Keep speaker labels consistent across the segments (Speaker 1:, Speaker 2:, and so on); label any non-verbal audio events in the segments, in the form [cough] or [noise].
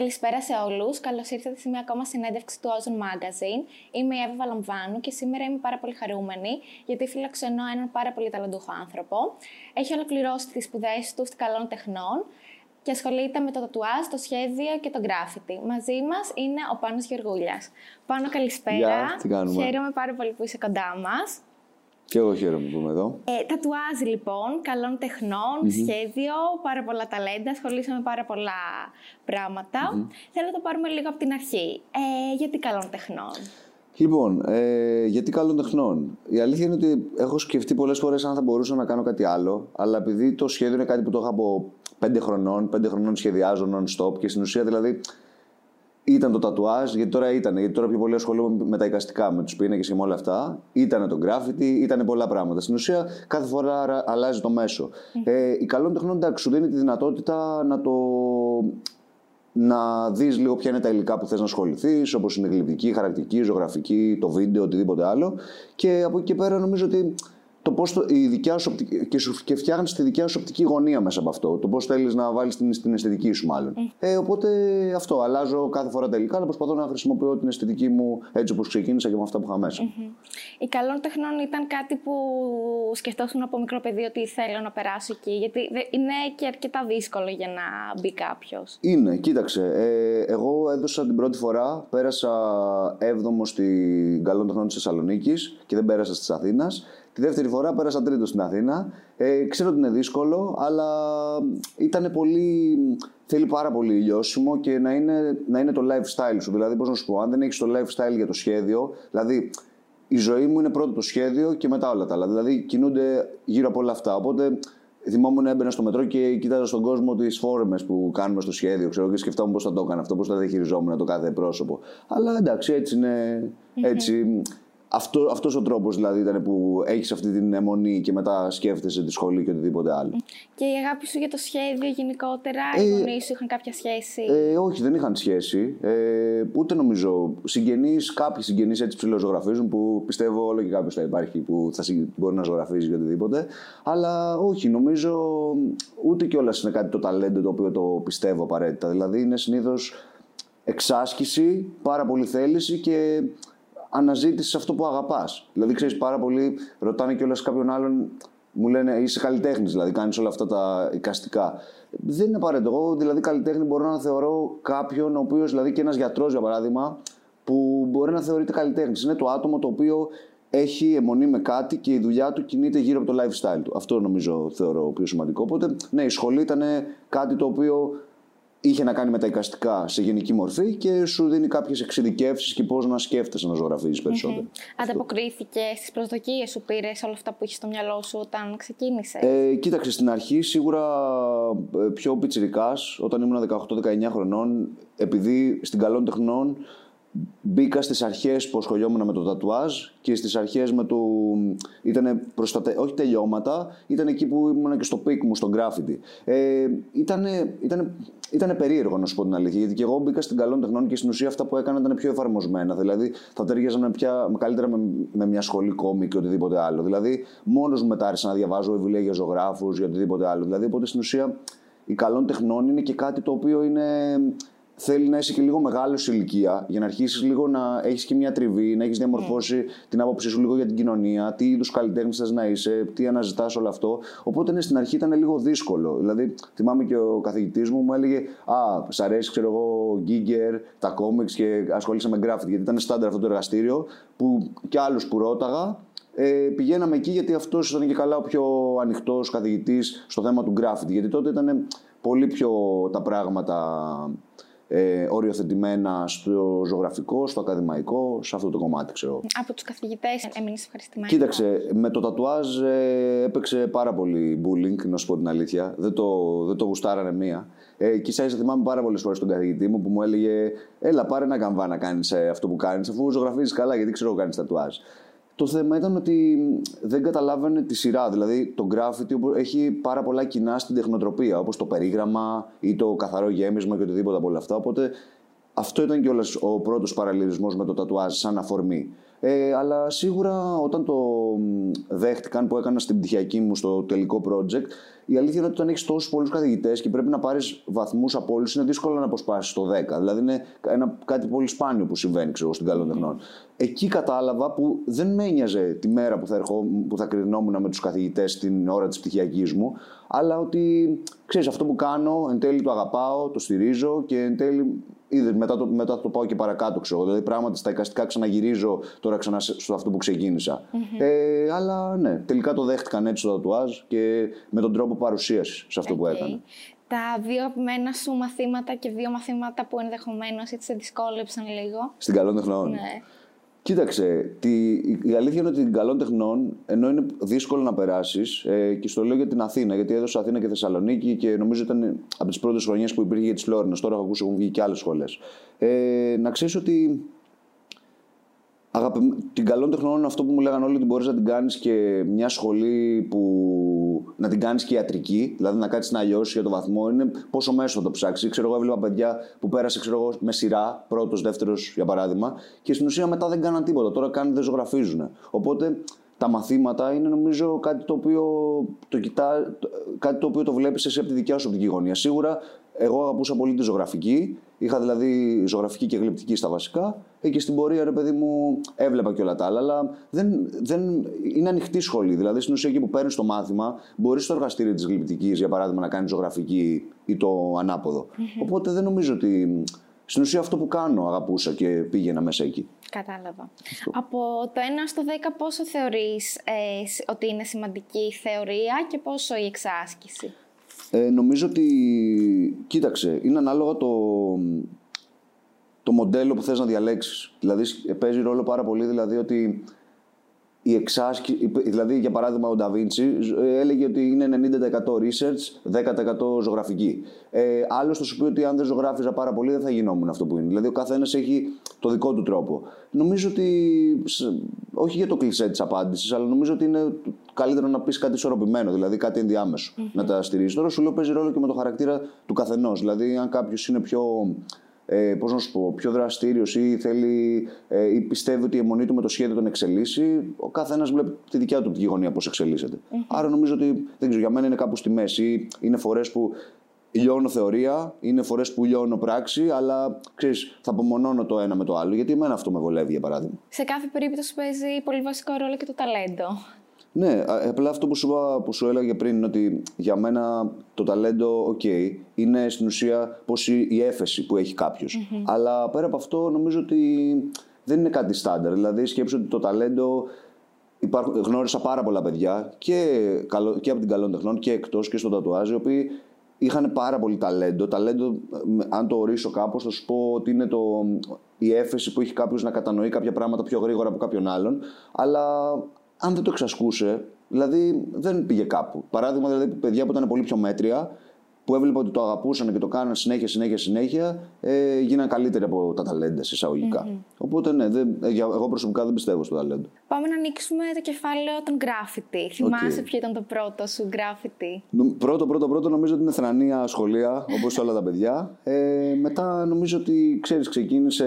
Speaker 1: Καλησπέρα σε όλους. Καλώς ήρθατε σε μια ακόμα συνέντευξη του Ozone Magazine. Είμαι η Εύα Βαλαμβάνου και σήμερα είμαι πάρα πολύ χαρούμενη γιατί φιλοξενώ έναν πάρα πολύ ταλαντούχο άνθρωπο. Έχει ολοκληρώσει τις σπουδές του στην καλών τεχνών και ασχολείται με το τατουάζ, το σχέδιο και το γκράφιτι. Μαζί μας είναι ο Πάνος Γεωργούλιας. Πάνο, καλησπέρα.
Speaker 2: Γεια, τι κάνουμε;
Speaker 1: Χαίρομαι πάρα πολύ που είσαι κοντά μας.
Speaker 2: Και εγώ χαίρομαι που είμαι εδώ.
Speaker 1: Ε, τατουάζ λοιπόν, καλών σχέδιο, πάρα πολλά ταλέντα, ασχολήσαμε με πάρα πολλά πράγματα. Θέλω να το πάρουμε λίγο από την αρχή. Ε, γιατί καλών τεχνών;
Speaker 2: Λοιπόν, ε, γιατί καλών τεχνών; Η αλήθεια είναι ότι έχω σκεφτεί πολλές φορές αν θα μπορούσα να κάνω κάτι άλλο, αλλά επειδή το σχέδιο είναι κάτι που το είχα από πέντε χρονών, πέντε χρονών σχεδιάζω non-stop και στην ουσία δηλαδή ήταν το τατουάζ, γιατί τώρα ήταν, γιατί τώρα πιο πολύ ασχολούμαι με τα εικαστικά, με τους πίνακες και με όλα αυτά. Ήταν το graffiti, ήταν πολλά πράγματα. Στην ουσία, κάθε φορά αλλάζει το μέσο. Ε, η καλών τεχνών, εντάξει, σου δίνει τη δυνατότητα να το. να δεις λίγο ποια είναι τα υλικά που θες να ασχοληθείς, όπως είναι η γλυπτική, χαρακτική, ζωγραφική, το βίντεο, οτιδήποτε άλλο. Και από εκεί και πέρα νομίζω ότι το πώς το, η δικιά σου οπτική, και, σου, και φτιάχνεις τη δικιά σου οπτική γωνία μέσα από αυτό. Το πώς θέλεις να βάλεις την, την αισθητική σου, μάλλον. Ε. οπότε αυτό. Αλλάζω κάθε φορά τελικά, αλλά προσπαθώ να χρησιμοποιώ την αισθητική μου έτσι όπως ξεκίνησα και με αυτά που είχα μέσα.
Speaker 1: Η καλών τεχνών ήταν κάτι που σκεφτόσουν από μικρό παιδί ότι θέλω να περάσω εκεί, γιατί είναι και αρκετά δύσκολο για να μπει κάποιος.
Speaker 2: Είναι, κοίταξε. Ε, εγώ έδωσα την πρώτη φορά, πέρασα 7ο στην καλών τεχνών της Θεσσαλονίκης και δεν πέρασα τη Αθήνας. Τη δεύτερη φορά πέρασα τρίτο στην Αθήνα. Ε, ξέρω ότι είναι δύσκολο, αλλά ήταν πολύ. Θέλει πάρα πολύ λιώσιμο και να είναι, να είναι το lifestyle σου. Δηλαδή, πώς να σου πω, αν δεν έχεις το lifestyle για το σχέδιο, δηλαδή η ζωή μου είναι πρώτο το σχέδιο και μετά όλα τα άλλα. Δηλαδή, κινούνται γύρω από όλα αυτά. Οπότε, θυμόμουν έμπαινα στο μετρό και κοίταζα στον κόσμο τις φόρμες που κάνουμε στο σχέδιο. Ξέρω, και σκεφτόμουν πώς θα το έκανα αυτό, πώς θα διαχειριζόμουν το κάθε πρόσωπο. Αλλά εντάξει, έτσι είναι. Έτσι, αυτό, αυτός ο τρόπος δηλαδή ήταν που έχεις αυτή την αιμονή και μετά σκέφτεσαι τη σχολή και οτιδήποτε άλλο.
Speaker 1: Και η αγάπη σου για το σχέδιο γενικότερα, ε, οι γονείς σου είχαν κάποια σχέση;
Speaker 2: Ε, όχι, δεν είχαν σχέση. Ε, ούτε νομίζω. Συγγενείς, κάποιοι συγγενείς έτσι ψηλοζωγραφίζουν που πιστεύω όλο και κάποιος θα υπάρχει που θα μπορεί να ζωγραφίζει για οτιδήποτε. Αλλά όχι, νομίζω ούτε κιόλας είναι κάτι το ταλέντο το οποίο το πιστεύω απαραίτητα. Δηλαδή είναι συνήθως εξάσκηση, πάρα πολύ θέληση και αναζήτησης αυτό που αγαπάς. Δηλαδή, ξέρεις πάρα πολύ, ρωτάνε κιόλας κάποιον άλλον, μου λένε είσαι καλλιτέχνης, δηλαδή κάνεις όλα αυτά τα οικαστικά. Δεν είναι απαραίτητο. Εγώ δηλαδή καλλιτέχνη μπορώ να θεωρώ κάποιον, ο οποίος δηλαδή και ένας γιατρός για παράδειγμα, που μπορεί να θεωρείται καλλιτέχνης. Είναι το άτομο το οποίο έχει αιμονή με κάτι και η δουλειά του κινείται γύρω από το lifestyle του. Αυτό νομίζω θεωρώ πιο σημαντικό. Οπότε, ναι, η σχολή ήταν κάτι το οποίο είχε να κάνει με τα εικαστικά σε γενική μορφή και σου δίνει κάποιες εξειδικεύσεις και πώς να σκέφτεσαι να ζωγραφίζεις περισσότερο. Mm-hmm.
Speaker 1: Ανταποκρίθηκε στις προσδοκίες σου, πήρες όλα αυτά που είχες στο μυαλό σου όταν ξεκίνησες;
Speaker 2: Ε, κοίταξε στην αρχή σίγουρα ε, πιο πιτσιρικάς, όταν ήμουν 18-19 χρονών, επειδή στην καλών τεχνών μπήκα στις αρχές που ασχολιόμουν με το τατουάζ και στις αρχές με το. ήταν προς τα... όχι τελειώματα, ήταν εκεί που ήμουν και στο peak μου, στο γκράφιτι. Ε, ήτανε, ήτανε, ήτανε περίεργο να σου πω την αλήθεια, γιατί και εγώ μπήκα στην καλών τεχνών και στην ουσία αυτά που έκανα ήταν πιο εφαρμοσμένα. Δηλαδή θα ταιριάζαν πια καλύτερα με, με μια σχολή κόμικ και οτιδήποτε άλλο. Δηλαδή μόνος μου μετά άρχισα να διαβάζω βιβλία για ζωγράφους, για οτιδήποτε άλλο. Δηλαδή οπότε στην ουσία η καλών τεχνών είναι και κάτι το οποίο είναι θέλει να είσαι και λίγο μεγάλο σε ηλικία για να αρχίσεις λίγο να έχεις και μια τριβή, να έχεις διαμορφώσει mm. την άποψή σου λίγο για την κοινωνία, τι είδους καλλιτέχνης θες να είσαι, τι αναζητάς όλο αυτό. Οπότε ναι, στην αρχή ήταν λίγο δύσκολο. Δηλαδή, θυμάμαι και ο καθηγητής μου μου έλεγε Α, σ' αρέσει, ξέρω εγώ, γκίγκερ, τα κόμιξ και ασχολείσαι με γκράφιτ. Γιατί ήταν στάνταρ αυτό το εργαστήριο που και άλλους που ρώταγα ε, πηγαίναμε εκεί γιατί αυτός ήταν και καλά ο πιο ανοιχτός καθηγητής στο θέμα του γκράφιτ. Γιατί τότε ήταν πολύ πιο τα πράγματα ε, οριοθετημένα στο ζωγραφικό, στο ακαδημαϊκό, σε αυτό το κομμάτι, ξέρω.
Speaker 1: Από τους καθηγητές έμεινες ευχαριστημένο.
Speaker 2: Κοίταξε, με το τατουάζ ε, έπαιξε πάρα πολύ bullying, να σου πω την αλήθεια. Δεν το, δεν το γουστάρανε μία. Ε, και ίσα θυμάμαι πάρα πολλές φορές τον καθηγητή μου που μου έλεγε: Έλα, πάρε ένα καμβά να κάνεις ε, αυτό που κάνεις, αφού ζωγραφίζεις καλά, γιατί ξέρω κάνεις τατουάζ. Το θέμα ήταν ότι δεν καταλάβαινε τη σειρά. Δηλαδή, το graffiti έχει πάρα πολλά κοινά στην τεχνοτροπία, όπως το περίγραμμα ή το καθαρό γέμισμα και οτιδήποτε από όλα αυτά. Οπότε αυτό ήταν κιόλας ο πρώτος παραλληλισμός με το τατουάζ σαν αφορμή. Ε, αλλά σίγουρα όταν το δέχτηκαν που έκανα στην πτυχιακή μου στο τελικό project, η αλήθεια είναι ότι όταν έχεις τόσους πολλούς καθηγητές και πρέπει να πάρεις βαθμούς από όλους, είναι δύσκολο να αποσπάσεις το 10. Δηλαδή είναι ένα, κάτι πολύ σπάνιο που συμβαίνει ξέρω, στην καλών τεχνών. Εκεί κατάλαβα που δεν με ένοιαζε τη μέρα που θα, ερχό, που θα κρινόμουν με τους καθηγητές την ώρα της πτυχιακής μου, αλλά ότι ξέρεις αυτό που κάνω, εν τέλει το αγαπάω, το στηρίζω και εν τέλει Είδες, μετά, το, μετά το πάω και παρακάτω, ξέρω. Δηλαδή, πράγματι στα εικαστικά ξαναγυρίζω τώρα ξανά στο αυτό που ξεκίνησα. Ε, αλλά ναι, τελικά το δέχτηκαν έτσι το τατουάζ και με τον τρόπο παρουσίασης σε αυτό που έκανα.
Speaker 1: Τα δύο αγαπημένα σου μαθήματα και δύο μαθήματα που ενδεχομένως έτσι σε δυσκόλεψαν λίγο.
Speaker 2: Στην καλών τεχνών.
Speaker 1: Ναι.
Speaker 2: Κοίταξε, τη, η αλήθεια είναι ότι την καλών τεχνών, ενώ είναι δύσκολο να περάσεις, ε, και στο λέω για την Αθήνα, γιατί έδωσα Αθήνα και Θεσσαλονίκη και νομίζω ήταν από τις πρώτες χρονιές που υπήρχε για τις Φλόρινα. Τώρα έχω ακούσει έχουν βγει και άλλες σχολές. Ε, να ξέρεις ότι Αγαπη... Την καλών τεχνών αυτό που μου λέγανε όλοι ότι μπορείς να την κάνεις και μια σχολή που να την κάνεις και ιατρική, δηλαδή να κάτσεις να λιώσεις για το βαθμό, είναι πόσο μέσο θα το ψάξεις. Ξέρω εγώ, έβλεπα παιδιά που πέρασε ξέρω εγώ, με σειρά, πρώτος, δεύτερος για παράδειγμα, και στην ουσία μετά δεν κάναν τίποτα. Τώρα καν δεν ζωγραφίζουν. Οπότε τα μαθήματα είναι νομίζω κάτι το οποίο το, κοιτά, κάτι το, οποίο το βλέπεις εσύ από τη δικιά σου οπτική γωνία. Σίγουρα εγώ αγαπούσα πολύ τη ζωγραφική. Είχα δηλαδή ζωγραφική και γλυπτική στα βασικά. Ε, και στην πορεία, ρε παιδί μου, έβλεπα και όλα τα άλλα. Αλλά δεν, δεν, είναι ανοιχτή σχολή. Δηλαδή, στην ουσία εκεί που παίρνεις το μάθημα, μπορείς στο εργαστήριο της γλυπτικής, για παράδειγμα, να κάνεις ζωγραφική ή το αναποδο Οπότε δεν νομίζω ότι. Στην ουσία αυτό που κάνω αγαπούσα και πήγαινα μέσα εκεί.
Speaker 1: Κατάλαβα. Από το 1 στο 10 πόσο θεωρείς ε, ότι είναι σημαντική η θεωρία και πόσο η εξάσκηση;
Speaker 2: Ε, νομίζω ότι, κοίταξε, είναι ανάλογα το, το μοντέλο που θες να διαλέξεις. Δηλαδή, παίζει ρόλο πάρα πολύ δηλαδή ότι η εξάσκηση, δηλαδή για παράδειγμα ο Νταβίντσι έλεγε ότι είναι 90% research, 10% ζωγραφική. Ε, Άλλος θα σου πει ότι αν δεν ζωγράφιζα πάρα πολύ δεν θα γινόμουν αυτό που είναι. Δηλαδή ο καθένας έχει το δικό του τρόπο. Νομίζω ότι, όχι για το κλεισέ της απάντησης, αλλά νομίζω ότι είναι καλύτερο να πεις κάτι ισορροπημένο, δηλαδή κάτι να τα στηρίζεις. Τώρα σου λέω παίζει ρόλο και με το χαρακτήρα του καθενός. Δηλαδή αν κάποιος είναι πιο ε, πώς να σου πω, πιο δραστήριος ή, θέλει, ε, ή πιστεύει ότι η αιμονή του με το σχέδιο τον εξελίσσει, ο καθένας βλέπει τη δικιά του γειτονία πώς εξελίσσεται. Άρα νομίζω ότι δεν ξέρω, για μένα είναι κάπου στη μέση. Είναι φορές που λιώνω θεωρία, είναι φορές που λιώνω πράξη, αλλά ξέρεις, θα απομονώνω το ένα με το άλλο. Γιατί εμένα αυτό με βολεύει, για παράδειγμα.
Speaker 1: Σε κάθε περίπτωση παίζει πολύ βασικό ρόλο και το ταλέντο.
Speaker 2: Ναι, απλά αυτό που σου, που σου έλεγα πριν είναι ότι για μένα το ταλέντο, ok, είναι στην ουσία πώς η έφεση που έχει κάποιος. Αλλά πέρα από αυτό νομίζω ότι δεν είναι κάτι στάνταρ. Δηλαδή σκέψω ότι το ταλέντο Υπάρχουν, γνώρισα πάρα πολλά παιδιά και, και από την καλών τεχνών και εκτός και στο τατουάζ οι οποίοι είχαν πάρα πολύ ταλέντο. Ταλέντο, αν το ορίσω κάπως, θα σου πω ότι είναι το, η έφεση που έχει κάποιος να κατανοεί κάποια πράγματα πιο γρήγορα από κάποιον άλλον. Αλλά αν δεν το εξασκούσε, δηλαδή δεν πήγε κάπου. Παράδειγμα, δηλαδή, παιδιά που ήταν πολύ πιο μέτρια, που έβλεπα ότι το αγαπούσαν και το κάναν συνέχεια, συνέχεια, συνέχεια, ε, γίναν καλύτεροι από τα ταλέντα εισαγωγικά. Mm-hmm. Οπότε ναι, δεν, ε, εγώ προσωπικά δεν πιστεύω στο ταλέντο.
Speaker 1: Πάμε να ανοίξουμε το κεφάλαιο των graffiti. Θυμάσαι ποιο ήταν το πρώτο σου graffiti;
Speaker 2: Πρώτο, πρώτο, πρώτο νομίζω ότι είναι θρανία σχολεία, όπως όλα τα παιδιά. Ε, μετά νομίζω ότι ξέρεις, ξεκίνησε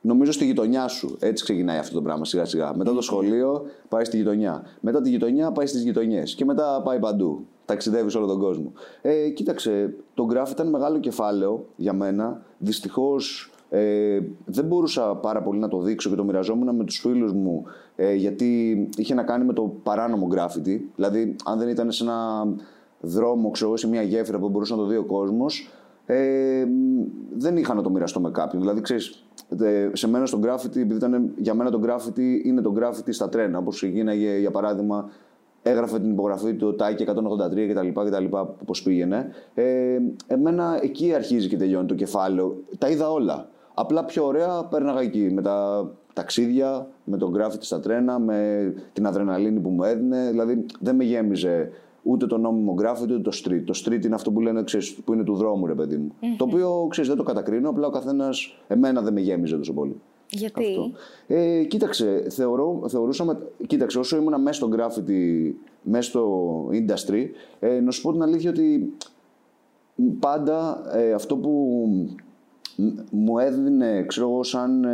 Speaker 2: νομίζω στη γειτονιά σου. Έτσι ξεκινάει αυτό το πράγμα σιγά σιγά. Μετά το σχολείο πάει στη γειτονιά. Μετά τη γειτονιά πάει στις γειτονιές. Και μετά πάει παντού. Ταξιδεύεις όλο τον κόσμο. Ε, κοίταξε, το γκράφ ήταν μεγάλο κεφάλαιο για μένα. Δυστυχώς ε, δεν μπορούσα πάρα πολύ να το δείξω και το μοιραζόμουν με τους φίλους μου ε, γιατί είχε να κάνει με το παράνομο γκράφιτι. Δηλαδή, αν δεν ήταν σε ένα δρόμο, ξέρω σε μια γέφυρα που μπορούσε να το δει ο κόσμος, ε, δεν είχα να το μοιραστώ με κάποιον. Δηλαδή, ξέρεις, σε μένα στο graffiti, επειδή ήταν, για μένα το graffiti είναι το graffiti στα τρένα. Όπως γίναγε, για παράδειγμα, έγραφε την υπογραφή του Τάκη 183 κτλ. κτλ Πώ πήγαινε. Ε, εμένα εκεί αρχίζει και τελειώνει το κεφάλαιο. Τα είδα όλα. Απλά πιο ωραία πέρναγα εκεί με τα ταξίδια, με τον graffiti στα τρένα, με την αδρεναλίνη που μου έδινε. Δηλαδή δεν με γέμιζε ούτε το νόμιμο graffiti ούτε το street. Το street είναι αυτό που λένε ξέρεις, που είναι του δρόμου, ρε παιδί μου. Το οποίο ξέρεις, δεν το κατακρίνω, απλά ο καθένας, εμένα δεν με γέμιζε τόσο πολύ.
Speaker 1: Γιατί; Αυτό.
Speaker 2: Ε, κοίταξε, θεωρώ, θεωρούσαμε. Κοίταξε, όσο ήμουν μέσα στο graffiti, μέσα στο industry, ε, να σου πω την αλήθεια ότι πάντα ε, αυτό που μου έδινε, ξέρω εγώ, σαν.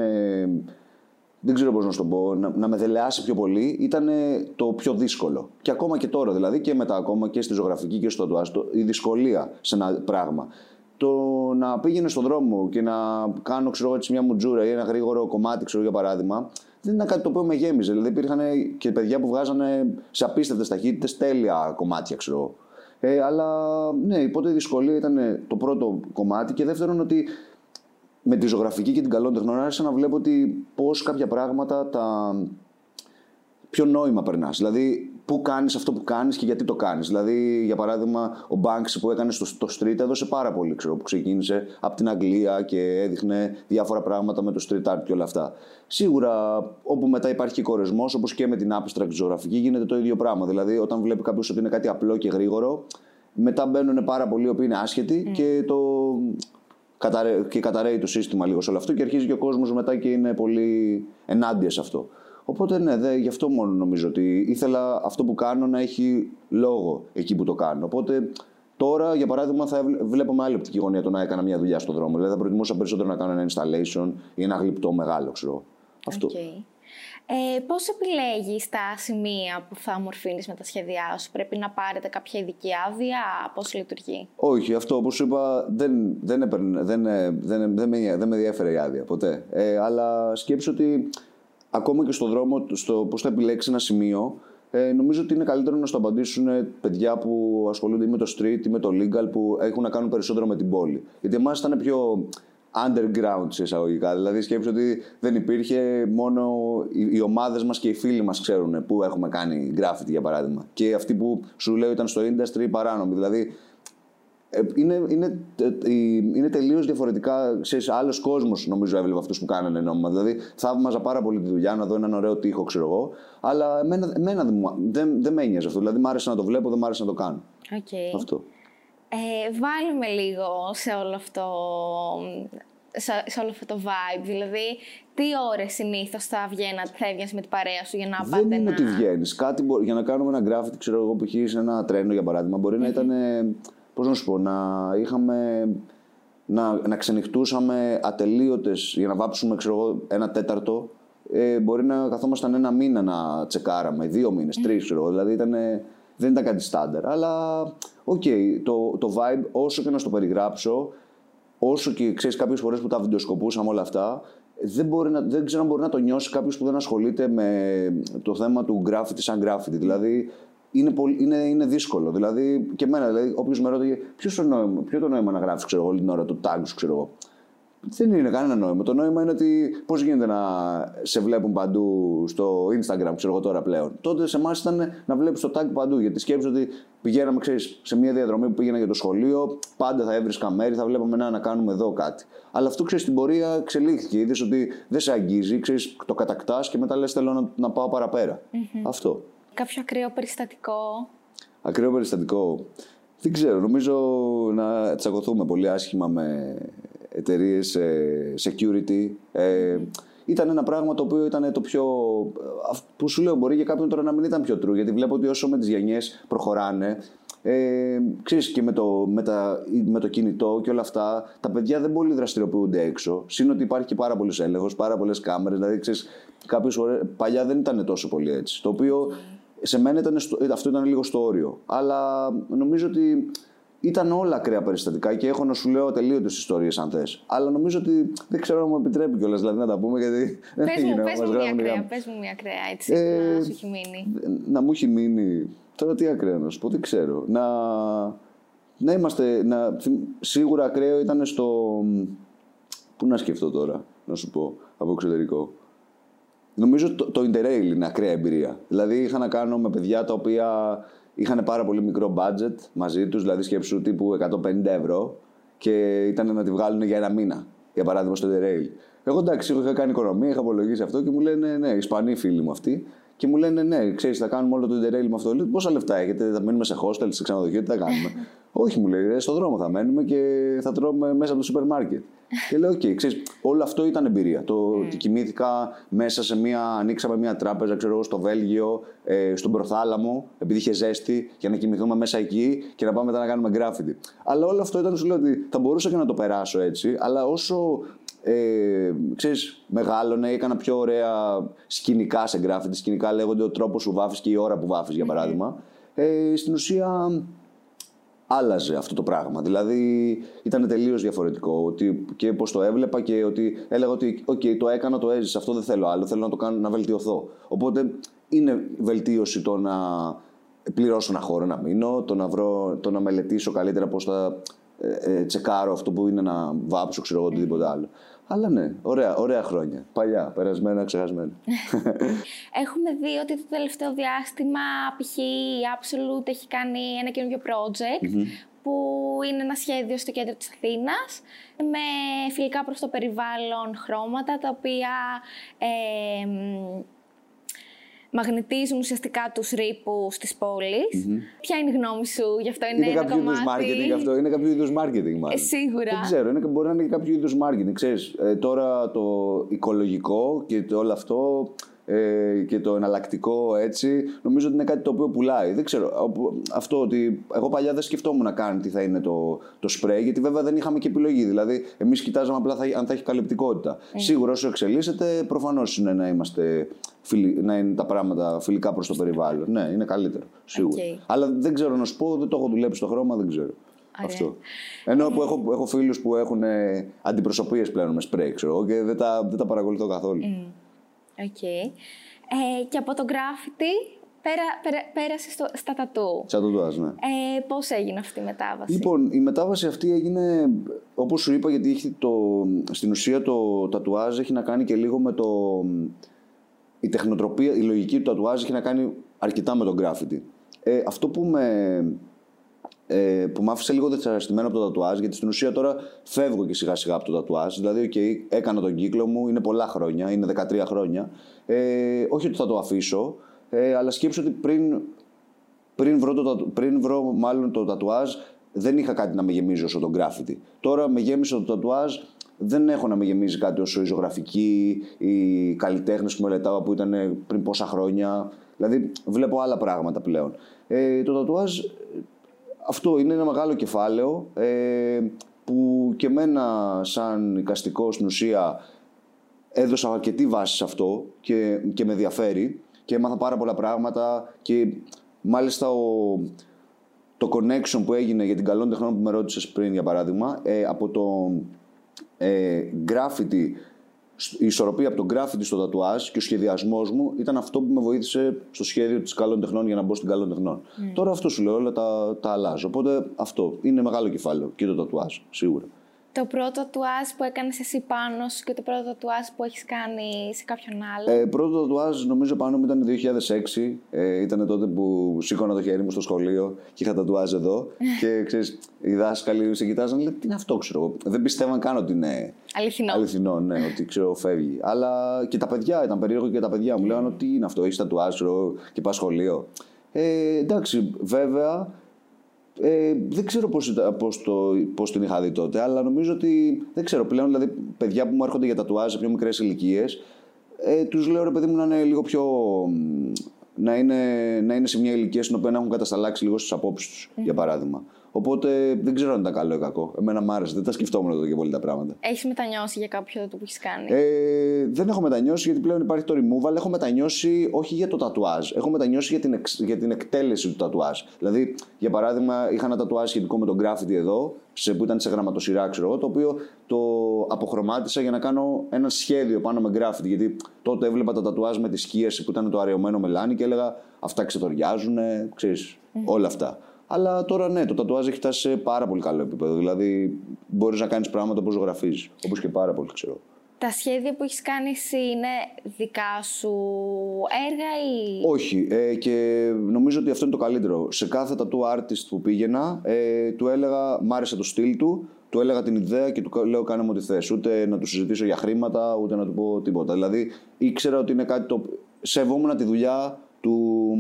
Speaker 2: Ε, δεν ξέρω πώς να σου το πω, να, να με δελεάσει πιο πολύ, ήταν το πιο δύσκολο. Και ακόμα και τώρα, δηλαδή και μετά, ακόμα και στη ζωγραφική και στο τουάζ, η δυσκολία σε ένα πράγμα. Το να πήγαινε στον δρόμο και να κάνω, ξέρω έτσι, μια μουτζούρα ή ένα γρήγορο κομμάτι, ξέρω για παράδειγμα, δεν ήταν κάτι το οποίο με γέμιζε. Δηλαδή υπήρχαν και παιδιά που βγάζανε σε απίστευτες ταχύτητες τέλεια κομμάτια, ξέρω. Ε, αλλά ναι, οπότε η δυσκολία ήταν το πρώτο κομμάτι και δεύτερον ότι με τη ζωγραφική και την καλών τεχνών άρχισα να βλέπω ότι πώς κάποια πράγματα τα... ποιο νόημα περνάς. Δηλαδή, πού κάνεις αυτό που κάνεις και γιατί το κάνεις. Δηλαδή, για παράδειγμα, ο Banksy που έκανε στο, στο street έδωσε πάρα πολύ, ξέρω, που ξεκίνησε από την Αγγλία και έδειχνε διάφορα πράγματα με το street art και όλα αυτά. Σίγουρα, όπου μετά υπάρχει και κορεσμός, όπως και με την abstract ζωγραφική, γίνεται το ίδιο πράγμα. Δηλαδή, όταν βλέπει κάποιος ότι είναι κάτι απλό και γρήγορο, μετά μπαίνουν πάρα πολλοί οι οποίοι είναι άσχετοι mm. και το και καταραίει το σύστημα λίγο σε όλο αυτό και αρχίζει και ο κόσμος μετά και είναι πολύ ενάντια σε αυτό. Οπότε ναι, δε, γι' αυτό μόνο νομίζω ότι ήθελα αυτό που κάνω να έχει λόγο εκεί που το κάνω. Οπότε τώρα, για παράδειγμα, θα βλέπω με άλλη οπτική γωνία το να έκανα μια δουλειά στον δρόμο. Δηλαδή θα προτιμούσα περισσότερο να κάνω ένα installation ή ένα γλυπτό μεγάλο, ξέρω. Αυτό.
Speaker 1: Okay. Ε, πώς επιλέγεις τα σημεία που θα μορφύνεις με τα σχέδιά σου, πρέπει να πάρετε κάποια ειδική άδεια, πώς λειτουργεί;
Speaker 2: Όχι, αυτό όπως σου είπα δεν, δεν, έπαιρνε, δεν, δεν, δεν, με, δεν με διέφερε η άδεια ποτέ. Ε, αλλά σκέψω ότι ακόμα και στον δρόμο, στο πώς θα επιλέξεις ένα σημείο, ε, νομίζω ότι είναι καλύτερο να στο απαντήσουν παιδιά που ασχολούνται ή με το street ή με το legal που έχουν να κάνουν περισσότερο με την πόλη. Γιατί εμάς ήταν πιο underground σε εισαγωγικά. Δηλαδή σκέψτε ότι δεν υπήρχε μόνο οι, οι ομάδες μας και οι φίλοι μας ξέρουν που έχουμε κάνει graffiti για παράδειγμα. Και αυτοί που σου λέω ήταν στο industry παράνομοι. Δηλαδή ε, είναι, είναι, ε, είναι τελείως διαφορετικά. Σε άλλος κόσμος νομίζω έβλεπα αυτούς που κάνανε νόμιμα. Δηλαδή θαύμαζα πάρα πολύ τη δουλειά να δω έναν ωραίο τείχο, ξέρω εγώ. Αλλά εμένα, εμένα δεν, δεν, δεν με ένοιαζε αυτό. Δηλαδή μ' άρεσε να το βλέπω, δεν μ' άρεσε να το κάνω.
Speaker 1: Okay.
Speaker 2: Αυτό.
Speaker 1: Ε, βάλουμε λίγο σε όλο αυτό σε, όλο αυτό το vibe. Δηλαδή, τι ώρες συνήθως θα βγαίνατε, θα έβγαινες με την παρέα σου για να πάτε.
Speaker 2: Δεν είναι ότι βγαίνεις. Κάτι για να κάνουμε ένα graffiti, ξέρω εγώ, που έχει ένα τρένο για παράδειγμα, μπορεί να ήταν. Πώς να σου πω, να είχαμε. Να, να ξενυχτούσαμε ατελείωτες για να βάψουμε ξέρω εγώ, ένα τέταρτο. Ε, μπορεί να καθόμασταν ένα μήνα να τσεκάραμε, δύο μήνες, τρεις, ξέρω εγώ. Δηλαδή ήταν, δεν ήταν κάτι στάνταρ. Αλλά, OK, okay, το, το vibe, όσο και να στο περιγράψω, όσο και ξέρεις κάποιες φορές που τα βιντεοσκοπούσαμε όλα αυτά, δεν, μπορεί να, δεν ξέρω αν μπορεί να το νιώσει κάποιος που δεν ασχολείται με το θέμα του graffiti σαν graffiti. Δηλαδή είναι, πολύ, είναι, είναι δύσκολο. Δηλαδή και εμένα, δηλαδή, όποιος με ρωτάει ποιος το νόημα, ποιο το νόημα να γράφεις, ξέρω εγώ, όλη την ώρα το tag σου, ξέρω εγώ. Δεν είναι κανένα νόημα. Το νόημα είναι ότι πώς γίνεται να σε βλέπουν παντού στο Instagram, ξέρω εγώ τώρα πλέον. Τότε σε εμάς ήταν να βλέπεις το tag παντού. Γιατί σκέψω ότι πηγαίναμε, ξέρεις, σε μια διαδρομή που πήγαινα για το σχολείο, πάντα θα έβρισκα μέρη, θα βλέπαμε να, να κάνουμε εδώ κάτι. Αλλά αυτό ξέρεις στην πορεία εξελίχθηκε. Είδες ότι δεν σε αγγίζει, ξέρεις, το κατακτάς και μετά λες θέλω να, να πάω παραπέρα. Mm-hmm. Αυτό.
Speaker 1: Κάποιο ακραίο περιστατικό;
Speaker 2: Ακραίο περιστατικό. Δεν ξέρω. Νομίζω να τσακωθούμε πολύ άσχημα με εταιρείες security. Ε, ήταν ένα πράγμα το οποίο ήταν το πιο. που σου λέω, μπορεί για κάποιον τώρα να μην ήταν πιο true, γιατί βλέπω ότι όσο με τις γενιές προχωράνε, ε, ξέρεις και με το, με, τα, με το κινητό και όλα αυτά, τα παιδιά δεν πολύ δραστηριοποιούνται έξω. Συν ότι υπάρχει και πάρα πολλοί έλεγχος, πάρα πολλές κάμερες. Δηλαδή, ξέρεις, κάποιες φορές, παλιά δεν ήταν τόσο πολύ έτσι. Το οποίο σε μένα ήταν, αυτό ήταν λίγο στο όριο. Αλλά νομίζω ότι ήταν όλα ακραία περιστατικά και έχω να σου λέω ατελείωτες ιστορίες αν θες. Αλλά νομίζω ότι δεν ξέρω αν μου επιτρέπει κιόλας δηλαδή, να τα πούμε γιατί.
Speaker 1: Πες [laughs] μου, πες μου μια ακραία, πες μου μια ακραία έτσι. Ε, να σου έχει μείνει.
Speaker 2: Να μου έχει μείνει. Τώρα τι ακραία να σου πω, δεν ξέρω. Να, να είμαστε. Να, σίγουρα ακραίο ήταν στο. Πού να σκεφτώ τώρα, να σου πω, από εξωτερικό. Νομίζω το, το Interrail είναι ακραία εμπειρία. Δηλαδή είχα να κάνω με παιδιά τα οποία είχαν πάρα πολύ μικρό budget μαζί τους, δηλαδή σκέψου τύπου 150 ευρώ και ήταν να τη βγάλουν για ένα μήνα. Για παράδειγμα στο Interrail. Εγώ εντάξει, είχα κάνει οικονομία, είχα απολογίσει αυτό και μου λένε ναι, Ισπανοί φίλοι μου αυτοί. Και μου λένε, ναι, ξέρεις, θα κάνουμε όλο το interrail με αυτό. Λέω, πόσα λεφτά έχετε, θα μείνουμε σε hostel, σε ξενοδοχείο, τι θα κάνουμε; [laughs] Όχι, μου λέει, στον δρόμο θα μένουμε και θα τρώμε μέσα από το σούπερ μάρκετ. και λέω, OK, okay, ξέρεις, όλο αυτό ήταν εμπειρία. Το ότι κοιμήθηκα μέσα σε μία, ανοίξαμε μία τράπεζα, ξέρω στο Βέλγιο, ε, στον Προθάλαμο, επειδή είχε ζέστη, για να κοιμηθούμε μέσα εκεί και να πάμε μετά να κάνουμε γκράφιτι. Αλλά όλο αυτό ήταν, σου λέω ότι θα μπορούσα και να το περάσω έτσι, αλλά όσο ε, ξέρεις, μεγάλωνε, έκανα πιο ωραία σκηνικά σε γκράφιτι. Σκηνικά λέγονται ο τρόπος που βάφεις και η ώρα που βάφεις, για παράδειγμα. Ε, στην ουσία άλλαζε αυτό το πράγμα. Δηλαδή ήταν τελείως διαφορετικό ότι και πώς το έβλεπα και ότι έλεγα ότι οκ, το έκανα, το έζησα, αυτό δεν θέλω άλλο, θέλω να το κάνω να βελτιωθώ. Οπότε είναι βελτίωση το να πληρώσω ένα χώρο να μείνω, το να, βρω, το να μελετήσω καλύτερα πώς θα ε, ε, τσεκάρω αυτό που είναι να βάψω, ξέρω εγώ, οτιδήποτε άλλο. Αλλά ναι, ωραία, ωραία χρόνια. Παλιά, περασμένα, ξεχασμένα. [laughs]
Speaker 1: Έχουμε δει ότι το τελευταίο διάστημα π.χ. η Absolute έχει κάνει ένα καινούργιο project που είναι ένα σχέδιο στο κέντρο της Αθήνας με φιλικά προς το περιβάλλον χρώματα τα οποία ε, μαγνητίζουν ουσιαστικά τους ρήπους της πόλης. Ποια είναι η γνώμη σου; Γι' αυτό, είναι,
Speaker 2: είναι ένα κάποιο είδους marketing αυτό, είναι κάποιο είδους marketing μάλλον. Ε,
Speaker 1: σίγουρα.
Speaker 2: Δεν ξέρω, είναι, μπορεί να είναι κάποιο είδους marketing. Ξέρεις, ε, τώρα το οικολογικό και το όλο αυτό ε, και το εναλλακτικό έτσι, νομίζω ότι είναι κάτι το οποίο πουλάει. Δεν ξέρω. Αυτό ότι εγώ παλιά δεν σκεφτόμουν να κάνει τι θα είναι το, το σπρέι, γιατί βέβαια δεν είχαμε και επιλογή. Δηλαδή, εμείς κοιτάζαμε απλά θα, αν θα έχει καλυπτικότητα. Mm. Σίγουρα όσο εξελίσσεται, προφανώς είναι να είμαστε να είναι τα πράγματα φιλικά προς το περιβάλλον. Ναι, είναι καλύτερο. Σίγουρα. Okay. Αλλά δεν ξέρω να σου πω, δεν το έχω δουλέψει στο χρώμα, δεν ξέρω. Αυτό. Ενώ που έχω, έχω φίλους που έχουν ε, αντιπροσωπείες πλέον με σπρέι, ξέρω και δεν τα, δεν τα παρακολουθώ καθόλου. Mm.
Speaker 1: Okay. Ε, και από το graffiti πέρα, πέρα, πέρασε στο, στα τατού.
Speaker 2: Στα τατουάζ, ναι.
Speaker 1: Ε, πώς έγινε αυτή η μετάβαση;
Speaker 2: Λοιπόν, η μετάβαση αυτή έγινε, όπως σου είπα, γιατί έχει το, στην ουσία το τατουάζ έχει να κάνει και λίγο με το... Η τεχνοτροπία, η λογική του τατουάζ έχει να κάνει αρκετά με το graffiti. Ε, αυτό που με ε, που με άφησε λίγο δεξαραστημένο από το τατουάζ, γιατί στην ουσία τώρα φεύγω και σιγά σιγά από το τατουάζ. Δηλαδή, okay, έκανα τον κύκλο μου, είναι πολλά χρόνια, είναι 13 χρόνια. Ε, όχι ότι θα το αφήσω, ε, αλλά σκέψω ότι πριν, πριν, βρω το, πριν βρω μάλλον το τατουάζ, δεν είχα κάτι να με γεμίζει όσο το γκράφιτι. Τώρα με γέμισε το τατουάζ, δεν έχω να με γεμίζει κάτι όσο η ζωγραφική, οι καλλιτέχνες που μελετάω που ήταν πριν πόσα χρόνια. Δηλαδή, βλέπω άλλα πράγματα πλέον. Ε, το τατουάζ αυτό είναι ένα μεγάλο κεφάλαιο ε, που και εμένα σαν οικαστικό στην ουσία έδωσα αρκετή βάση σε αυτό και, και με ενδιαφέρει και έμαθα πάρα πολλά πράγματα και μάλιστα ο, το connection που έγινε για την καλών τεχνών που με ρώτησες πριν για παράδειγμα ε, από το ε, graffiti η ισορροπία από τον γκράφιτι στο τατουάζ και ο σχεδιασμός μου ήταν αυτό που με βοήθησε στο σχέδιο της καλών τεχνών για να μπω στην καλών τεχνών. Mm. Τώρα αυτό σου λέω, όλα τα, τα αλλάζω. Οπότε αυτό είναι μεγάλο κεφάλαιο και το τατουάζ, σίγουρα.
Speaker 1: Το πρώτο τατουάζ που έκανες εσύ πάνω σου και το πρώτο τατουάζ που έχεις κάνει σε κάποιον άλλο;
Speaker 2: Ε, πρώτο τατουάζ νομίζω πάνω μου ήταν το 2006. Ε, ήταν τότε που σήκωνα το χέρι μου στο σχολείο και είχα τατουάζ εδώ. [laughs] και ξέρεις, οι δάσκαλοι σε κοιτάζαν και τι είναι αυτό, ξέρω εγώ. Δεν πιστεύαν καν ότι είναι
Speaker 1: αληθινό.
Speaker 2: Αληθινό, ναι, ότι ξέρω, φεύγει. Αλλά και τα παιδιά, ήταν περίεργο και τα παιδιά μου λέγανε ότι είναι αυτό, έχεις τατουάζ και πας σχολείο. Ε, εντάξει, βέβαια ε, δεν ξέρω πώς, πώς, το, πώς την είχα δει τότε, αλλά νομίζω ότι δεν ξέρω πλέον, δηλαδή παιδιά που μου έρχονται για τατουάζ σε πιο μικρές ηλικίες, ε, τους λέω ρε παιδί μου να είναι λίγο πιο... Να είναι, να είναι σε μια ηλικία στην οποία να έχουν κατασταλάξει λίγο στις απόψεις τους, για παράδειγμα. Οπότε δεν ξέρω αν ήταν καλό ή κακό. Εμένα μου άρεσε. Δεν τα σκεφτόμουν εδώ και πολύ τα πράγματα.
Speaker 1: Έχεις μετανιώσει για κάποιο που έχεις κάνει;
Speaker 2: Ε, δεν έχω μετανιώσει γιατί πλέον υπάρχει το removal. Έχω μετανιώσει όχι για το τατουάζ. Έχω μετανιώσει για την, εξ, για την εκτέλεση του τατουάζ. Δηλαδή, για παράδειγμα, είχα ένα τατουάζ σχετικό με τον graffiti εδώ, σε, που ήταν σε γραμματοσυρά, ξέρω εγώ, το οποίο το αποχρωμάτισα για να κάνω ένα σχέδιο πάνω με graffiti. Γιατί τότε έβλεπα τα τατουάζ με τη σκίαση που ήταν το αραιωμένο μελάνι και έλεγα αυτά ξετοριάζουν, ξέρεις, mm. όλα αυτά. Αλλά τώρα ναι, το τατουάζ έχει φτάσει σε πάρα πολύ καλό επίπεδο. Δηλαδή μπορείς να κάνεις πράγματα όπω ζωγραφίζεις. Όπως και πάρα πολύ ξέρω.
Speaker 1: Τα σχέδια που έχεις κάνεις εσύ είναι δικά σου έργα ή.
Speaker 2: Όχι. Ε, και νομίζω ότι αυτό είναι το καλύτερο. Σε κάθε tattoo artist που πήγαινα, ε, του έλεγα, μ' άρεσε το στυλ του, του έλεγα την ιδέα και του λέω κάνε μου ό,τι θες. Ούτε να του συζητήσω για χρήματα, ούτε να του πω τίποτα. Δηλαδή ήξερα ότι είναι κάτι το σεβόμουν τη δουλειά του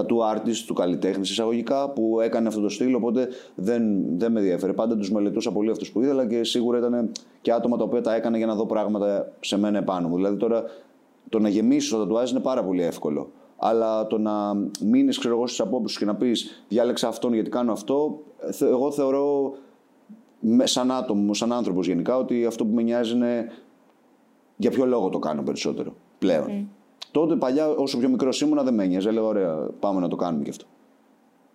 Speaker 2: tattoo artist, του καλλιτέχνης εισαγωγικά, που έκανε αυτό το στυλ. Οπότε δεν, δεν με ενδιαφέρε. Πάντα τους μελετούσα πολύ αυτούς που ήθελα και σίγουρα ήταν και άτομα τα οποία τα έκανα για να δω πράγματα σε μένα επάνω μου. Δηλαδή τώρα το να γεμίσεις το τατουάζ είναι πάρα πολύ εύκολο. Αλλά το να μείνεις, ξέρω εγώ, στις απόψεις και να πεις διάλεξα αυτόν γιατί κάνω αυτό, εγώ θεωρώ σαν άτομο, σαν άνθρωπος γενικά, ότι αυτό που με νοιάζει είναι για ποιο λόγο το κάνω περισσότερο πλέον. Τότε παλιά, όσο πιο μικρός ήμουνα, δεν με ένοιαζε. Έλεγα, ωραία, πάμε να το κάνουμε κι αυτό.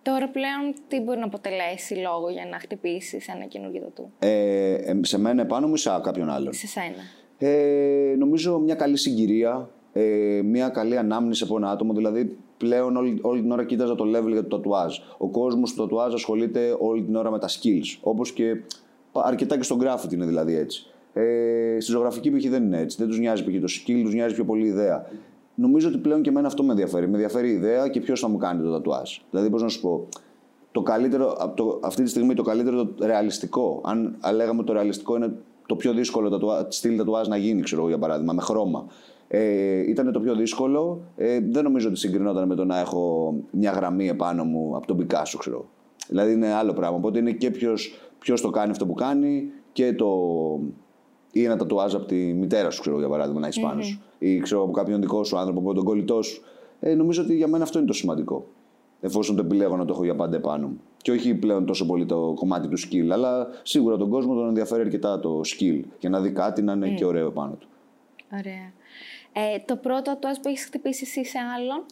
Speaker 1: Τώρα πλέον τι μπορεί να αποτελέσει λόγο για να χτυπήσεις ένα καινούργιο του.
Speaker 2: Ε, ε, σε μένα επάνω μου ή σε κάποιον άλλον;
Speaker 1: Σε σένα.
Speaker 2: Ε, νομίζω μια καλή συγκυρία, ε, μια καλή ανάμνηση από ένα άτομο. Δηλαδή, πλέον όλη, όλη την ώρα κοίταζα το level για το τατουάζ. Ο κόσμος του τατουάζ ασχολείται όλη την ώρα με τα skills. Όπως και αρκετά και στον graffiti είναι δηλαδή έτσι. Ε, στη ζωγραφική π.χ. δεν είναι έτσι. Δεν τους νοιάζει π.χ. το skill, τους νοιάζει πιο πολύ η ιδέα. Νομίζω ότι πλέον και εμένα αυτό με ενδιαφέρει. Με ενδιαφέρει η ιδέα και ποιος θα μου κάνει το τατουάζ. Δηλαδή, πώς να σου πω, το καλύτερο, το, αυτή τη στιγμή το καλύτερο το ρεαλιστικό. Αν, αν λέγαμε το ρεαλιστικό είναι το πιο δύσκολο τατουά, στυλ τατουάζ να γίνει, ξέρω για παράδειγμα, με χρώμα. Ε, ήταν το πιο δύσκολο. Ε, δεν νομίζω ότι συγκρινόταν με το να έχω μια γραμμή επάνω μου από τον Πικάσο, ξέρω. Δηλαδή είναι άλλο πράγμα. Οπότε είναι και ποιος το κάνει αυτό που κάνει και το, ή ένα τατουάζ από τη μητέρα σου, ξέρω για παράδειγμα, να έχεις πάνω σου. Ή ξέρω από κάποιον δικό σου άνθρωπο, από τον κολλητό σου. Ε, νομίζω ότι για μένα αυτό είναι το σημαντικό. Εφόσον το επιλέγω να το έχω για πάντα επάνω μου. Και όχι πλέον τόσο πολύ το κομμάτι του skill, αλλά σίγουρα τον κόσμο τον ενδιαφέρει αρκετά το skill για να δει κάτι να είναι και ωραίο επάνω του.
Speaker 1: Ωραία. Ε, το πρώτο τατουάζ που έχεις χτυπήσει εσύ σε άλλον;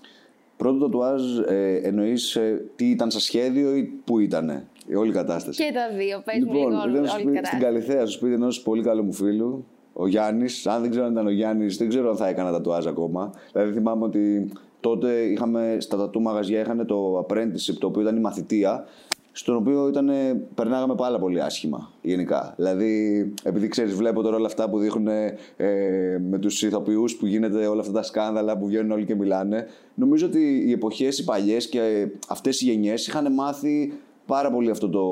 Speaker 2: Πρώτο τατουάζ ε, εννοείς ε, τι ήταν σε σχέδιο ή πού ήταν. Η όλη κατάσταση;
Speaker 1: Και τα δύο, πες λοιπόν, μου λίγο όλη, όλη κατάσταση.
Speaker 2: Στην Καλυθέα, στο σπίτι ενός πολύ καλού μου φίλου, ο Γιάννης. Αν δεν ξέρω αν ήταν ο Γιάννης, δεν ξέρω αν θα έκανα τα τουάζ ακόμα. Δηλαδή θυμάμαι ότι τότε είχαμε στα τατού μαγαζιά είχαν το apprenticeship, το οποίο ήταν η μαθητεία, στον οποίο ήταν, περνάγαμε πάρα πολύ άσχημα γενικά. Δηλαδή, επειδή ξέρεις, βλέπω τώρα όλα αυτά που δείχνουν ε, με τους ηθοποιούς που γίνεται όλα αυτά τα σκάνδαλα που βγαίνουν όλοι και μιλάνε. Νομίζω ότι οι εποχές οι παλιές και αυτές οι γενιές είχαν μάθει πάρα πολύ αυτό το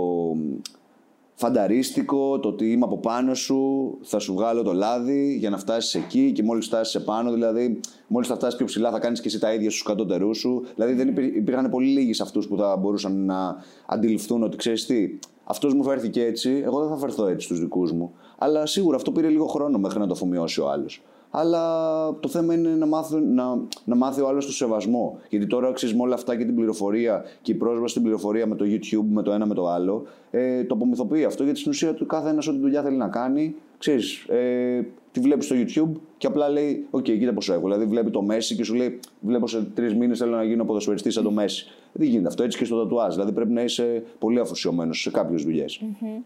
Speaker 2: φανταρίστικο, το ότι είμαι από πάνω σου, θα σου βγάλω το λάδι για να φτάσεις εκεί και μόλις φτάσεις επάνω, δηλαδή μόλις θα φτάσεις πιο ψηλά θα κάνεις και εσύ τα ίδια στους κατώτερούς σου. Δηλαδή δεν υπήρχαν πολύ λίγοι σε αυτούς που θα μπορούσαν να αντιληφθούν ότι ξέρεις τι, αυτός μου φέρθηκε έτσι, εγώ δεν θα φερθώ έτσι στους δικούς μου. Αλλά σίγουρα αυτό πήρε λίγο χρόνο μέχρι να το αφομοιώσει ο άλλος αλλά το θέμα είναι να μάθει, να, να μάθει ο άλλος το σεβασμό. Γιατί τώρα ξέρεις με όλα αυτά και την πληροφορία και η πρόσβαση στην πληροφορία με το YouTube, με το ένα με το άλλο, ε, το απομυθοποιεί αυτό γιατί στην ουσία του κάθε ένας ό,τι δουλειά θέλει να κάνει, ξέρεις, ε, τη βλέπει στο YouTube και απλά λέει: OK, okay, κοίτα πόσο έχω. Δηλαδή βλέπει το Messi και σου λέει: Βλέπω σε τρεις μήνες θέλω να γίνω ποδοσφαιριστής σαν το Messi. Δεν γίνεται αυτό έτσι και στο τατουάζ. Δηλαδή πρέπει να είσαι πολύ αφοσιωμένος σε κάποιες δουλειές.
Speaker 1: Mm-hmm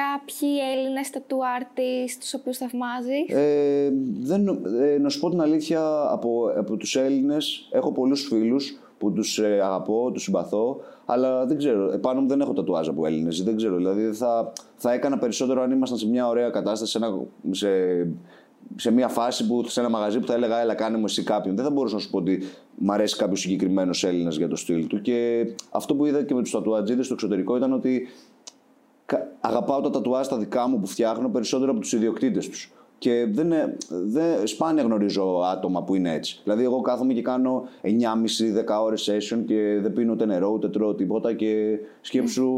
Speaker 1: κάποιοι Έλληνες tattoo artists τους οποίους θαυμάζεις;
Speaker 2: Ε, δεν, ε, να σου πω την αλήθεια, από, από τους Έλληνες έχω πολλούς φίλους που τους ε, αγαπώ, τους συμπαθώ, αλλά δεν ξέρω. Επάνω μου δεν έχω τατουάζ από Έλληνες. Δεν ξέρω. Δηλαδή θα, θα έκανα περισσότερο αν ήμασταν σε μια ωραία κατάσταση, σε, ένα, σε, σε μια φάση που σε ένα μαγαζί που θα έλεγα Έλα, κάνε μου εσύ κάποιον. Δεν θα μπορούσα να σου πω ότι μ' αρέσει κάποιος συγκεκριμένος Έλληνας για το στυλ του. Και αυτό που είδα και με τους τατουατζίδες στο εξωτερικό ήταν ότι αγαπάω τα τατουάζ τα δικά μου που φτιάχνω περισσότερο από τους ιδιοκτήτες τους. Και δεν, δεν, σπάνια γνωρίζω άτομα που είναι έτσι. Δηλαδή, εγώ κάθομαι και κάνω 9,5-10 ώρες session και δεν πίνω ούτε νερό ούτε τρώω τίποτα και σκέψου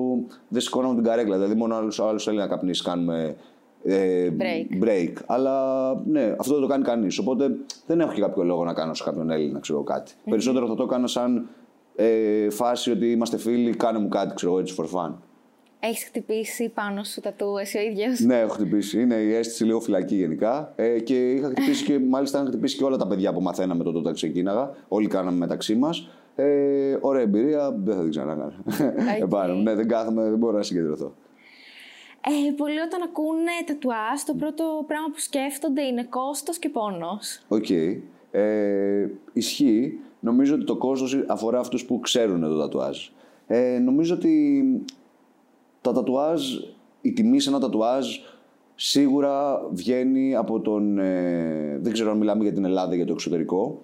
Speaker 2: δεν σηκώνω την καρέκλα. Δηλαδή, μόνο άλλο άλλος θέλει να καπνίσει, κάνουμε
Speaker 1: ε, break.
Speaker 2: break. Αλλά ναι, αυτό δεν το κάνει κανείς. Οπότε δεν έχω και κάποιο λόγο να κάνω σε κάποιον Έλληνα ξέρω κάτι. Περισσότερο θα το κάνω σαν ε, φάση ότι είμαστε φίλοι, κάνε μου κάτι, ξέρω έτσι for fun.
Speaker 1: Έχεις χτυπήσει πάνω σου τα του εσύ ο ίδιος;
Speaker 2: Ναι, έχω χτυπήσει. Είναι η αίσθηση λίγο φυλακή γενικά. Ε, και είχα χτυπήσει και μάλιστα είχα χτυπήσει και όλα τα παιδιά που μαθαίναμε τότε όταν ξεκίναγα. Όλοι κάναμε μεταξύ μας. Ε, ωραία εμπειρία, δεν θα την ξανακάνω. Okay. ναι, δεν κάθομαι, δεν μπορώ να συγκεντρωθώ.
Speaker 1: Ε, πολλοί όταν ακούνε τατουάζ, το πρώτο πράγμα που σκέφτονται είναι κόστος και πόνος.
Speaker 2: OK. Okay. Ε, ισχύει. Νομίζω ότι το κόστος αφορά αυτούς που ξέρουν το τατουάζ. Ε, νομίζω ότι τα τατουάζ, η τιμή σε ένα τατουάζ σίγουρα βγαίνει από τον. Ε, δεν ξέρω αν μιλάμε για την Ελλάδα ή για το εξωτερικό.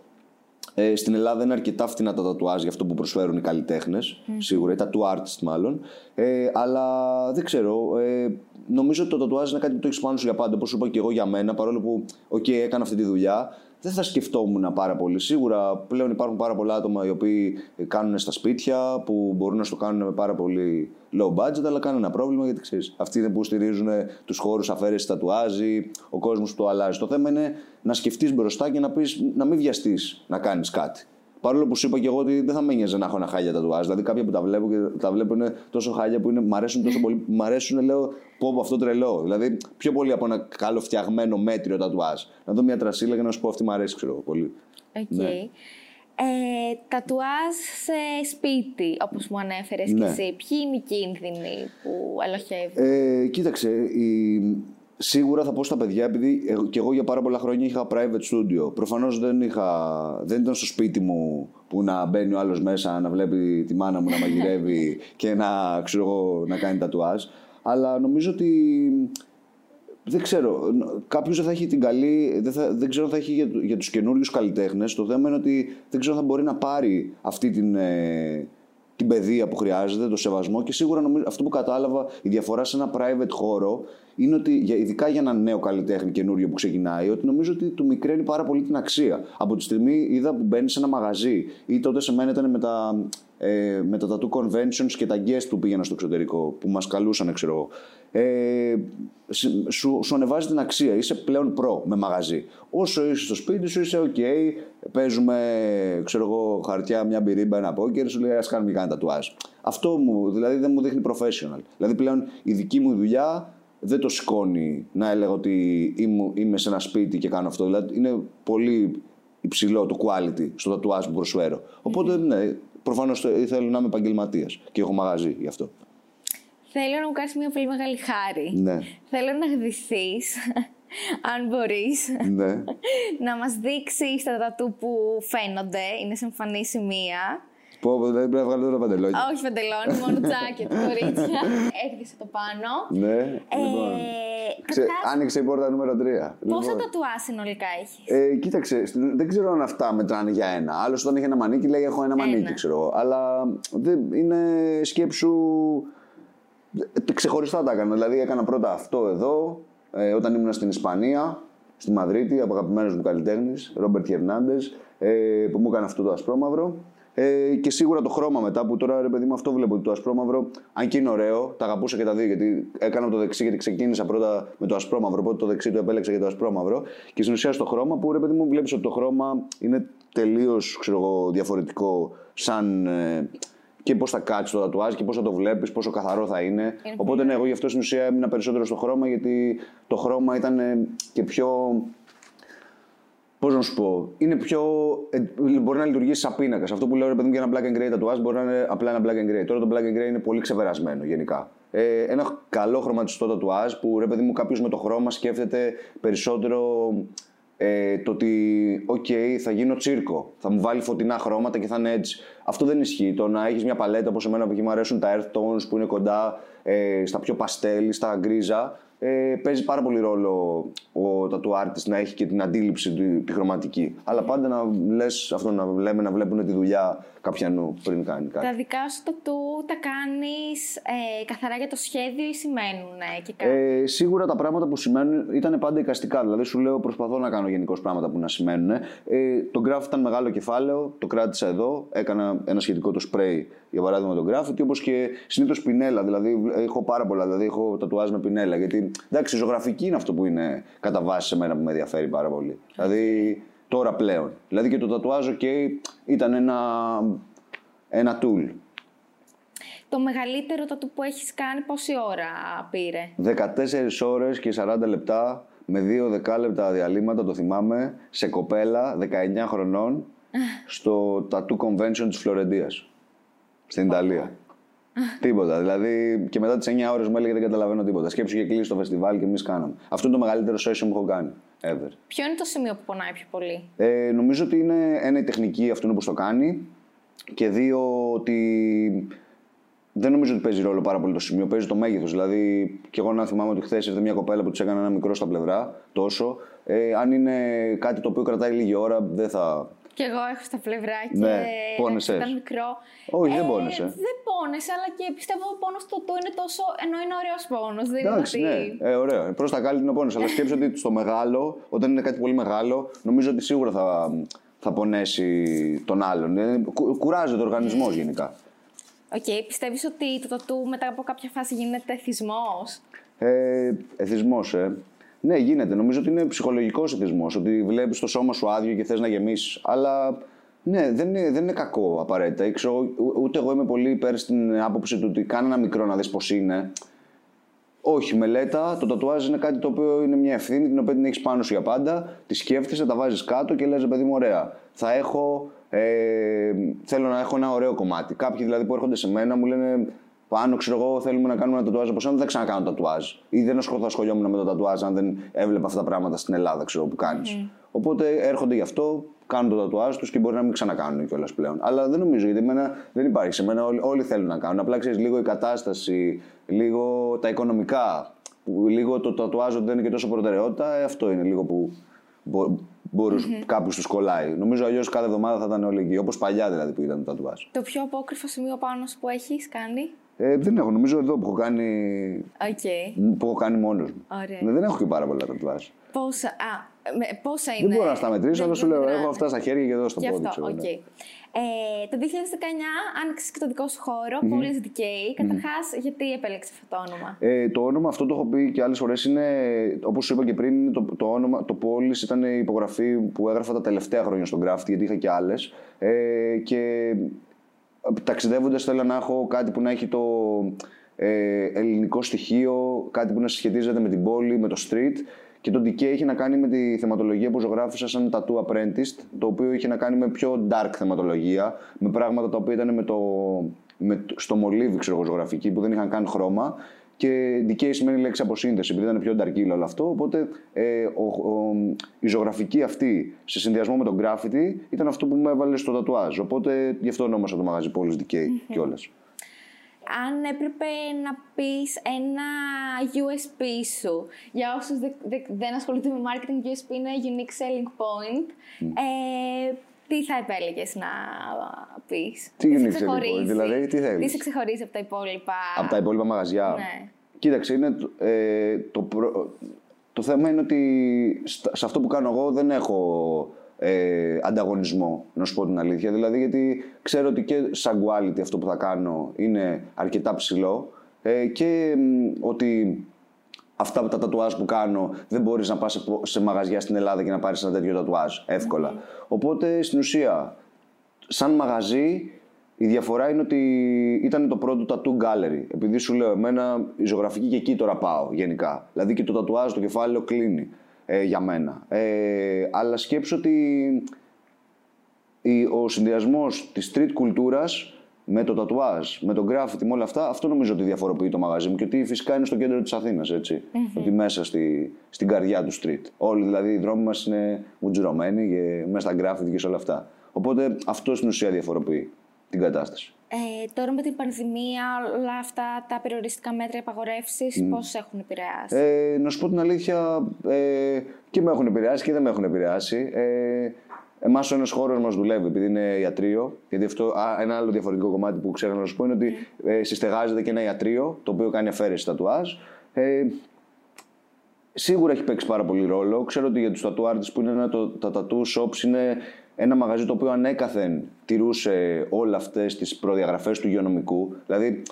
Speaker 2: Ε, στην Ελλάδα είναι αρκετά φτηνά τα τατουάζ για αυτό που προσφέρουν οι καλλιτέχνες. Σίγουρα, οι tattoo artist μάλλον. Ε, αλλά δεν ξέρω. Ε, νομίζω ότι το τατουάζ είναι κάτι που το έχεις πάνω σου για πάντα. Όπως είπα και εγώ για μένα, παρόλο που okay, έκανα αυτή τη δουλειά, δεν θα σκεφτόμουν πάρα πολύ. Σίγουρα πλέον υπάρχουν πάρα πολλά άτομα οι οποίοι κάνουν στα σπίτια που μπορούν να στο κάνουν με πάρα πολύ low budget, αλλά κάνουν ένα πρόβλημα γιατί ξέρεις. Αυτοί είναι που στηρίζουν τους χώρους αφαίρεσης τατουάζι, ο κόσμος που το αλλάζει. Το θέμα είναι να σκεφτείς μπροστά και να, πεις, να μην βιαστείς να κάνεις κάτι. Παρόλο που σου είπα και εγώ ότι δεν θα με νοιάζει να έχω ένα χάλια τατουάζ. Δηλαδή, κάποια που τα βλέπω και τα βλέπω είναι τόσο χάλια που είναι, μ' αρέσουν τόσο πολύ. Μ' αρέσουν, λέω, πω από αυτό τρελό. Δηλαδή, πιο πολύ από ένα καλό φτιαγμένο μέτριο τατουάζ. Να δω μια τρασίλα και να σου πω αυτή μ' αρέσει, ξέρω πολύ.
Speaker 1: Okay. Ναι. Ε, τατουάζ σε σπίτι, όπως μου ανέφερες ναι. και εσύ. Ποιοι είναι οι κίνδυνοι που ελοχεύουν.
Speaker 2: Ε, κοίταξε, η, Σίγουρα θα πω στα παιδιά, επειδή και εγώ για πάρα πολλά χρόνια είχα private studio. Προφανώς δεν, δεν ήταν στο σπίτι μου που να μπαίνει ο άλλος μέσα να βλέπει τη μάνα μου να μαγειρεύει [laughs] και να, ξέρω εγώ, να κάνει τατουάζ. Αλλά νομίζω ότι δεν ξέρω. Κάποιος δεν θα έχει την καλή. Δεν, θα, δεν ξέρω αν θα έχει για, για τους καινούριους καλλιτέχνες. Το θέμα είναι ότι δεν ξέρω αν θα μπορεί να πάρει αυτή την, ε, την παιδεία που χρειάζεται, το σεβασμό και σίγουρα νομίζω, αυτό που κατάλαβα, η διαφορά σε ένα private χώρο είναι ότι, ειδικά για ένα νέο καλλιτέχνη καινούριο που ξεκινάει, ότι νομίζω ότι του μικραίνει πάρα πολύ την αξία. Από τη στιγμή είδα που μπαίνει σε ένα μαγαζί ή τότε σε μένα ήταν με τα, ε, με τα tattoo conventions και τα guest που πήγαινα στο εξωτερικό, που μας καλούσαν, ξέρω εγώ. Ε, σου, σου ανεβάζει την αξία. Είσαι πλέον προ με μαγαζί. Όσο είσαι στο σπίτι σου, είσαι OK. Παίζουμε, ξέρω εγώ, χαρτιά, μια μπυρίμπα, ένα πόκερ, σου λέει Α κάνουμε κανένα τατουάζ. Αυτό μου, δηλαδή δεν μου δείχνει professional. Δηλαδή πλέον η δική μου δουλειά δεν το σηκώνει να έλεγα ότι είμαι σε ένα σπίτι και κάνω αυτό. Δηλαδή είναι πολύ υψηλό το quality στο τατουάζ που προσφέρω. Οπότε ναι, προφανώς θέλω να είμαι επαγγελματίας και έχω μαγαζί γι' αυτό.
Speaker 1: Θέλω να μου κάνεις μια πολύ μεγάλη χάρη.
Speaker 2: Ναι.
Speaker 1: Θέλω να γδυθείς, [laughs] αν μπορείς,
Speaker 2: ναι. [laughs]
Speaker 1: να μας δείξεις τα τατού που φαίνονται, είναι σε εμφανή σημεία
Speaker 2: Πω, δεν πρέπει να βγάλω τώρα παντελόνι.
Speaker 1: Όχι παντελόνι, μόνο τζάκετ, [laughs] κορίτσια. Έρχεσαι το πάνω.
Speaker 2: Ναι. Ε, λοιπόν. Ξε... Άνοιξε η πόρτα νούμερο 3.
Speaker 1: Πόσα λοιπόν. τατουά συνολικά έχεις;
Speaker 2: Ε, κοίταξε, δεν ξέρω αν αυτά μετράνε για ένα. Άλλος όταν έχει ένα μανίκι λέει έχω ένα μανίκι, ξέρω Αλλά δεν, είναι σκέψου. Ξεχωριστά τα έκανα. Δηλαδή έκανα πρώτα αυτό εδώ, ε, όταν ήμουν στην Ισπανία, στη Μαδρίτη, από αγαπημένος μου καλλιτέχνης, Ρόμπερτ Χερνάντες, ε, που μου έκανε αυτό το ασπρόμαυρο. Ε, και σίγουρα το χρώμα μετά που τώρα ρε παιδί μου αυτό βλέπω ότι το ασπρόμαυρο, αν και είναι ωραίο, τα αγαπούσα και τα δύο γιατί έκανα το δεξί γιατί ξεκίνησα πρώτα με το ασπρόμαυρο. Οπότε το δεξί το επέλεξα για το ασπρόμαυρο. Και στην ουσία στο χρώμα που ρε παιδί μου βλέπεις ότι το χρώμα είναι τελείως διαφορετικό σαν. Ε, και πώς θα κάτσεις το τατουάζ και πώς θα το βλέπεις, πόσο καθαρό θα είναι. είναι Οπότε ναι, εγώ γι' αυτό στην ουσία έμεινα περισσότερο στο χρώμα γιατί το χρώμα ήταν και πιο Πώς να σου πω, είναι πιο. Ε, μπορεί να λειτουργήσει σαν πίνακας. Αυτό που λέω ρε παιδί μου για ένα black and gray tatuage μπορεί να είναι απλά ένα black and gray. Τώρα το black and gray είναι πολύ ξεπερασμένο γενικά. Ε, ένα καλό χρωματιστό tatuage που ρε παιδί μου κάποιος με το χρώμα σκέφτεται περισσότερο ε, το ότι, OK, θα γίνω τσίρκο. Θα μου βάλει φωτεινά χρώματα και θα είναι έτσι. Αυτό δεν ισχύει. Το να έχεις μια παλέτα όπως εμένα που μου αρέσουν τα earth tones που είναι κοντά ε, στα πιο παστέλη, στα γκρίζα ε, παίζει πάρα πολύ ρόλο ο tattoo artist να έχει και την αντίληψη του, τη χρωματική. Αλλά πάντα να λες αυτό να λέμε, να βλέπουν τη δουλειά κάποιανού πριν κάνει κάτι.
Speaker 1: Τα δικά σου τατού τα κάνεις ε, καθαρά για το σχέδιο ή σημαίνουν και κάτι.
Speaker 2: Ε, σίγουρα τα πράγματα που σημαίνουν ήταν πάντα εικαστικά. Δηλαδή σου λέω προσπαθώ να κάνω γενικώς πράγματα που να σημαίνουν. Ε, το graph ήταν μεγάλο κεφάλαιο, το κράτησα εδώ, έκανα ένα σχετικό το spray για παράδειγμα τον graffiti, όπως και συνήθως πινέλα. Δηλαδή έχω πάρα πολλά, δηλαδή έχω τατουάζ με πινέλα. Γιατί εντάξει, ζωγραφική είναι αυτό που είναι κατά βάση σε μένα που με ενδιαφέρει πάρα πολύ. Δηλαδή τώρα πλέον. Δηλαδή και το τατουάζ, OK, ήταν ένα, ένα tool.
Speaker 1: Το μεγαλύτερο τατου που έχεις κάνει πόση ώρα πήρε;
Speaker 2: 14 ώρες και 40 λεπτά με δύο δεκάλεπτα διαλύματα, το θυμάμαι, σε κοπέλα 19 χρονών στο Tattoo Convention της Φλωρεντίας στην Ιταλία. τίποτα. Δηλαδή και μετά τις 9 ώρες μου έλεγε δεν καταλαβαίνω τίποτα. Σκέψου και κλείσει το φεστιβάλ και εμείς κάναμε. Αυτό είναι το μεγαλύτερο session που έχω κάνει. Ever.
Speaker 1: Ποιο είναι το σημείο που πονάει πιο πολύ,
Speaker 2: ε, Νομίζω ότι είναι ένα η τεχνική αυτού που το κάνει και δύο ότι δεν νομίζω ότι παίζει ρόλο πάρα πολύ το σημείο, παίζει το μέγεθος. Δηλαδή, και εγώ να θυμάμαι ότι χθες ήρθε μια κοπέλα που της έκανε ένα μικρό στα πλευρά, τόσο. Ε, αν είναι κάτι το οποίο κρατάει λίγη ώρα, δεν θα
Speaker 1: Και εγώ έχω στα πλευρά και
Speaker 2: Ναι, πόνεσες.
Speaker 1: ήταν μικρό.
Speaker 2: Όχι, δεν πόνεσε.
Speaker 1: Δεν πόνεσε, αλλά και πιστεύω ο πόνος του του είναι τόσο. ενώ είναι ωραίος πόνος. Δεν
Speaker 2: Εντάξει,
Speaker 1: είναι
Speaker 2: ναι,
Speaker 1: ότι.
Speaker 2: ε, ωραίο. Προς τα κάλλη είναι ο πόνος. Αλλά σκέψω ότι στο μεγάλο, όταν είναι κάτι πολύ μεγάλο, νομίζω ότι σίγουρα θα, θα πονέσει τον άλλον. Ε, κου- κουράζεται ο οργανισμός γενικά.
Speaker 1: Οκ, πιστεύεις ότι το τατού μετά από κάποια φάση γίνεται εθισμό.
Speaker 2: Ε, εθισμός, ε. Ναι, γίνεται. Νομίζω ότι είναι ψυχολογικός εθισμός. Ότι βλέπεις το σώμα σου άδειο και θες να γεμίσεις. Αλλά ναι, δεν είναι, δεν είναι κακό απαραίτητα. Ή ξέρω, ού- ούτε εγώ είμαι πολύ υπέρ στην άποψη του ότι κάνε ένα μικρό να δεις πώς είναι. Όχι, μελέτα. Το τατουάζ είναι κάτι το οποίο είναι μια ευθύνη την οποία την έχεις πάνω σου για πάντα. Τη σκέφτεσαι, τα βάζεις κάτω και λες, παιδί μου, ωραία. Θα έχω. Ε, θέλω να έχω ένα ωραίο κομμάτι. Κάποιοι δηλαδή που έρχονται σε μένα μου λένε πάνω, ξέρω εγώ, θέλουμε να κάνουμε ένα τατουάζ από σένα, δεν θα ξανακάνω τατουάζ. Ή δεν ασχολ- θα ασχολιόμουν με το τατουάζ αν δεν έβλεπα αυτά τα πράγματα στην Ελλάδα, ξέρω που κάνεις. Οπότε έρχονται γι' αυτό, κάνουν το τατουάζ τους και μπορεί να μην ξανακάνουν κιόλας πλέον. Αλλά δεν νομίζω, γιατί εμένα δεν υπάρχει. Σε μένα όλοι, όλοι θέλουν να κάνουν. Απλά ξέρεις λίγο η κατάσταση, λίγο τα οικονομικά, που λίγο το τατουάζ ότι δεν είναι και τόσο προτεραιότητα, ε, αυτό είναι λίγο που μπο, μπορούς, κάπου του κολλάει. Νομίζω αλλιώς κάθε εβδομάδα θα ήταν όλοι εκεί. Όπως παλιά δηλαδή που ήταν το τατουάζ.
Speaker 1: Το πιο απόκριφο σημείο πάνω σου που έχεις κάνει;
Speaker 2: Ε, δεν έχω, νομίζω εδώ που έχω κάνει,
Speaker 1: Οκ.
Speaker 2: που έχω κάνει μόνος μου.
Speaker 1: Ωραία.
Speaker 2: Ναι, δεν έχω και πάρα πολλά τατουάζ.
Speaker 1: Πόσα, α, με, πόσα είναι.
Speaker 2: Δεν μπορώ να στα μετρήσω,
Speaker 1: δεν-
Speaker 2: αλλά σου
Speaker 1: δεν
Speaker 2: λέω:
Speaker 1: μετράνε.
Speaker 2: Έχω αυτά στα χέρια και εδώ στο
Speaker 1: Και
Speaker 2: πόδι.
Speaker 1: αυτό,
Speaker 2: ξέρω,
Speaker 1: οκ.
Speaker 2: ναι.
Speaker 1: Ε, το 2019 άνοιξε και το δικό σου χώρο, Πόλης Decay. Καταρχάς, γιατί επέλεξες αυτό το όνομα;
Speaker 2: Ε, το όνομα αυτό το έχω πει και άλλες φορές είναι, όπως σου είπα και πριν, είναι το, το όνομα, το Πόλης ήταν η υπογραφή που έγραφα τα τελευταία χρόνια στον Craft, γιατί είχα και άλλες. Ε, και ταξιδεύοντας θέλω να έχω κάτι που να έχει το ε, ελληνικό στοιχείο, κάτι που να συσχετίζεται με την πόλη, με το street. Και το DK έχει να κάνει με τη θεματολογία που ζωγράφισα σαν Tattoo Apprentice, το οποίο είχε να κάνει με πιο dark θεματολογία, με πράγματα τα οποία ήταν με το, με, το- στο μολύβι, ξέρω εγώ, ζωγραφική, που δεν είχαν καν χρώμα. Και decay σημαίνει λέξη αποσύνδεση, επειδή ήταν πιο dark όλο αυτό. Οπότε ε, ο, ο, η ζωγραφική αυτή σε συνδυασμό με τον graffiti ήταν αυτό που με έβαλε στο τατουάζ. Οπότε γι' αυτό ονόμασα το μαγαζί Πόλης Decay κιόλας.
Speaker 1: Αν έπρεπε να πεις ένα USP σου, για όσους δε- δε- δεν ασχολούνται με marketing, USP είναι unique selling point. Ε, τι θα επέλεγες να πεις;
Speaker 2: Τι
Speaker 1: σε
Speaker 2: unique selling point,
Speaker 1: ξεχωρίζει;
Speaker 2: δηλαδή, τι θέλεις;
Speaker 1: Τι σε ξεχωρίζεις από τα υπόλοιπα.
Speaker 2: Από τα υπόλοιπα μαγαζιά.
Speaker 1: Ναι.
Speaker 2: Κοίταξε, είναι, το- ε, το, προ- το θέμα είναι ότι στα- σε αυτό που κάνω εγώ δεν έχω ε, ανταγωνισμό, να σου πω την αλήθεια. Δηλαδή, γιατί ξέρω ότι και σαν quality αυτό που θα κάνω είναι αρκετά ψηλό ε, και μ, ότι αυτά τα τατουάζ που κάνω δεν μπορείς να πας σε, πο- σε μαγαζιά στην Ελλάδα και να πάρεις ένα τέτοιο τατουάζ εύκολα. Οπότε στην ουσία σαν μαγαζί η διαφορά είναι ότι ήταν το πρώτο tattoo gallery. Επειδή σου λέω, εμένα η ζωγραφική και εκεί τώρα πάω γενικά. Δηλαδή και το τατουάζ, το κεφάλαιο κλείνει ε, για μένα. Ε, αλλά σκέψω ότι η- ο συνδυασμός της street κουλτούρας με το τατουάζ, με το graffiti, με όλα αυτά, αυτό νομίζω ότι διαφοροποιεί το μαγαζί μου. Και ότι φυσικά είναι στο κέντρο της Αθήνας, έτσι. Ότι μέσα στη, στην καρδιά του street. Όλοι δηλαδή οι δρόμοι μας είναι μουτζουρωμένοι και μέσα στα graffiti και σε όλα αυτά. Οπότε αυτό στην ουσία διαφοροποιεί την κατάσταση.
Speaker 1: Ε, τώρα με την πανδημία, όλα αυτά τα περιοριστικά μέτρα απαγορεύσεις, πώς έχουν επηρεάσει;
Speaker 2: Ε, να σου πω την αλήθεια, ε, και με έχουν επηρεάσει και δεν με έχουν επηρεάσει. Ε, Εμάς ο ένας χώρος μας δουλεύει επειδή είναι ιατρείο. Γιατί αυτό, α, ένα άλλο διαφορετικό κομμάτι που ξέρω να σου πω είναι ότι ε, συστεγάζεται και ένα ιατρείο το οποίο κάνει αφαίρεση τατουάζ. Ε, Σίγουρα έχει παίξει πάρα πολύ ρόλο. Ξέρω ότι για τους tattoo artists που είναι ένα, το, τα tattoo shops είναι ένα μαγαζί το οποίο ανέκαθεν τηρούσε όλα αυτές τις προδιαγραφές του υγειονομικού. Δηλαδή,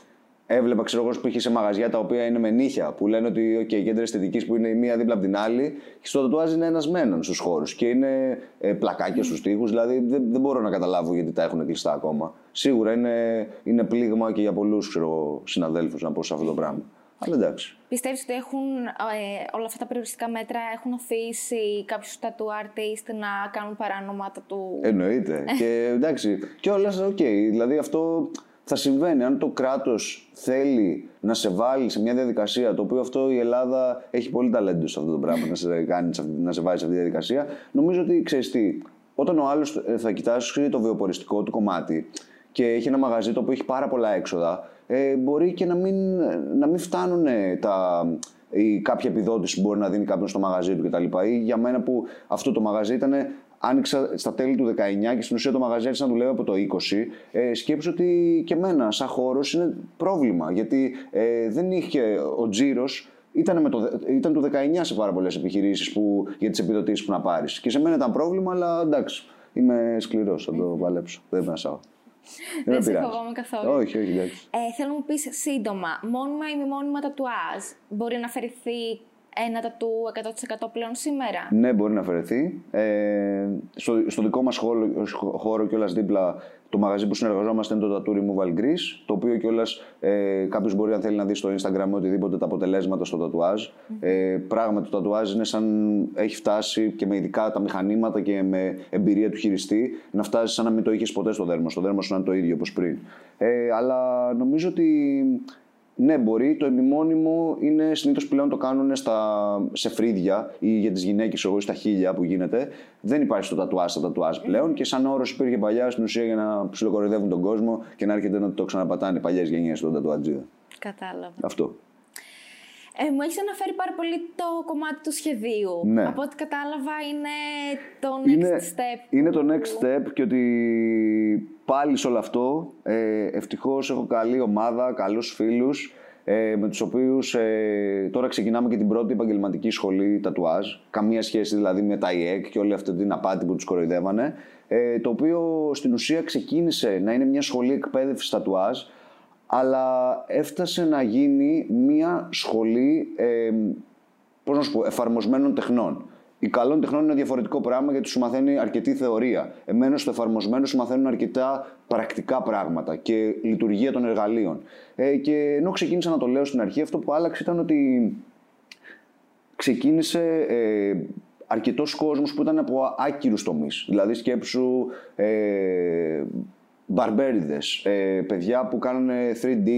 Speaker 2: έβλεπα ξέρω εγώ που είχε σε μαγαζιά τα οποία είναι με νύχια που λένε ότι okay, κέντρα αισθητικής που είναι η μία δίπλα από την άλλη. Και στο τατουάζ είναι ένας μένον στους χώρους και είναι ε, πλακάκια στους τοίχους. Δηλαδή, δεν, δεν μπορώ να καταλάβω γιατί τα έχουν κλειστά ακόμα. Σίγουρα είναι, είναι πλήγμα και για πολλούς συναδέλφους να πω σε αυτό το πράγμα. Αλλά εντάξει.
Speaker 1: Πιστεύεις ότι έχουν, ε, όλα αυτά τα περιοριστικά μέτρα έχουν αφήσει κάποιους tattoo artists να κάνουν παράνομα του.
Speaker 2: Εννοείται. και εντάξει, και όλα οκ. Δηλαδή αυτό θα συμβαίνει. Αν το κράτος θέλει να σε βάλει σε μια διαδικασία, το οποίο αυτό η Ελλάδα έχει πολύ ταλέντο σε αυτό το πράγμα, να σε, κάνει, σε αυτή- να σε βάζει σε αυτή τη διαδικασία, νομίζω ότι ξέρεις τι, όταν ο άλλος θα κοιτάσει το βιοποριστικό του κομμάτι και έχει ένα μαγαζί το οποίο έχει πάρα πολλά έξοδα, ε, μπορεί και να μην, να μην φτάνουν τα, ή κάποια επιδότηση που μπορεί να δίνει κάποιος στο μαγαζί του κτλ. Ή για μένα που αυτό το μαγαζί ήταν άνοιξα στα τέλη του 19 και στην ουσία το μαγαζί άρχισε να δουλεύει από το 20, ε, σκέψω ότι και εμένα σαν χώρος είναι πρόβλημα. Γιατί ε, δεν είχε ο τζίρος. Ήταν, με το, ήταν το 19 σε πάρα πολλές επιχειρήσεις για τις επιδοτήσεις που να πάρεις. Και σε μένα ήταν πρόβλημα, αλλά εντάξει. Είμαι σκληρός, θα το παλέψω. Δεν με
Speaker 1: Δεν σε φοβάμαι καθόλου.
Speaker 2: Όχι, όχι, εντάξει.
Speaker 1: Ε, θέλω να μου πεις σύντομα, μόνιμα ή μη μόνιμα τατουάζ μπορεί να αφαιρεθεί ένα τατού 100% πλέον σήμερα;
Speaker 2: Ναι, μπορεί να αφαιρεθεί. Ε, στο, στο δικό μας χώρο, χώρο κιόλας δίπλα το μαγαζί που συνεργαζόμαστε είναι το Tattoo Removal Greece, το οποίο κιόλας ε, κάποιος μπορεί, αν θέλει να δει στο Instagram οτιδήποτε τα αποτελέσματα στο τατουάζ. Mm-hmm. Ε, πράγματι, το τατουάζ είναι σαν έχει φτάσει και με ειδικά τα μηχανήματα και με εμπειρία του χειριστή να φτάσει σαν να μην το είχες ποτέ στο δέρμα. Στο δέρμα σου να είναι το ίδιο όπως πριν. Ε, αλλά νομίζω ότι ναι, μπορεί. Το επιμόνιμο είναι συνήθως πλέον το κάνουν στα, σε φρύδια ή για τις γυναίκες, εγώ στα χίλια που γίνεται. Δεν υπάρχει στο τατουάζ στα τατουάζ πλέον και σαν όρος υπήρχε παλιά στην ουσία για να ψιλοκορυδεύουν τον κόσμο και να έρχεται να το ξαναπατάνε οι παλιές γενιές στον τατουατζίδα.
Speaker 1: Κατάλαβα.
Speaker 2: Αυτό.
Speaker 1: Ε, μου έχεις αναφέρει πάρα πολύ το κομμάτι του σχεδίου.
Speaker 2: Ναι.
Speaker 1: Από ό,τι κατάλαβα είναι το next
Speaker 2: είναι,
Speaker 1: step.
Speaker 2: Είναι το next step και ότι πάλι σε όλο αυτό ε, ευτυχώς έχω καλή ομάδα, καλούς φίλους ε, με τους οποίους ε, τώρα ξεκινάμε και την πρώτη επαγγελματική σχολή τατουάζ. Καμία σχέση δηλαδή με τα ΙΕΚ και όλη αυτή την απάτη που τους κοροϊδεύανε. Ε, το οποίο στην ουσία ξεκίνησε να είναι μια σχολή εκπαίδευσης τατουάζ αλλά έφτασε να γίνει μια σχολή ε, πώς να σου πω, εφαρμοσμένων τεχνών. Η καλών τεχνών είναι διαφορετικό πράγμα γιατί σου μαθαίνει αρκετή θεωρία. Εμένως στο εφαρμοσμένο σου μαθαίνουν αρκετά πρακτικά πράγματα και λειτουργία των εργαλείων. Ε, και ενώ ξεκίνησα να το λέω στην αρχή, αυτό που άλλαξε ήταν ότι ξεκίνησε ε, αρκετός κόσμος που ήταν από άκυρους τομείς. Δηλαδή, σκέψου ε, μπαρμπέριδες, ε, παιδιά που κάνουν 3D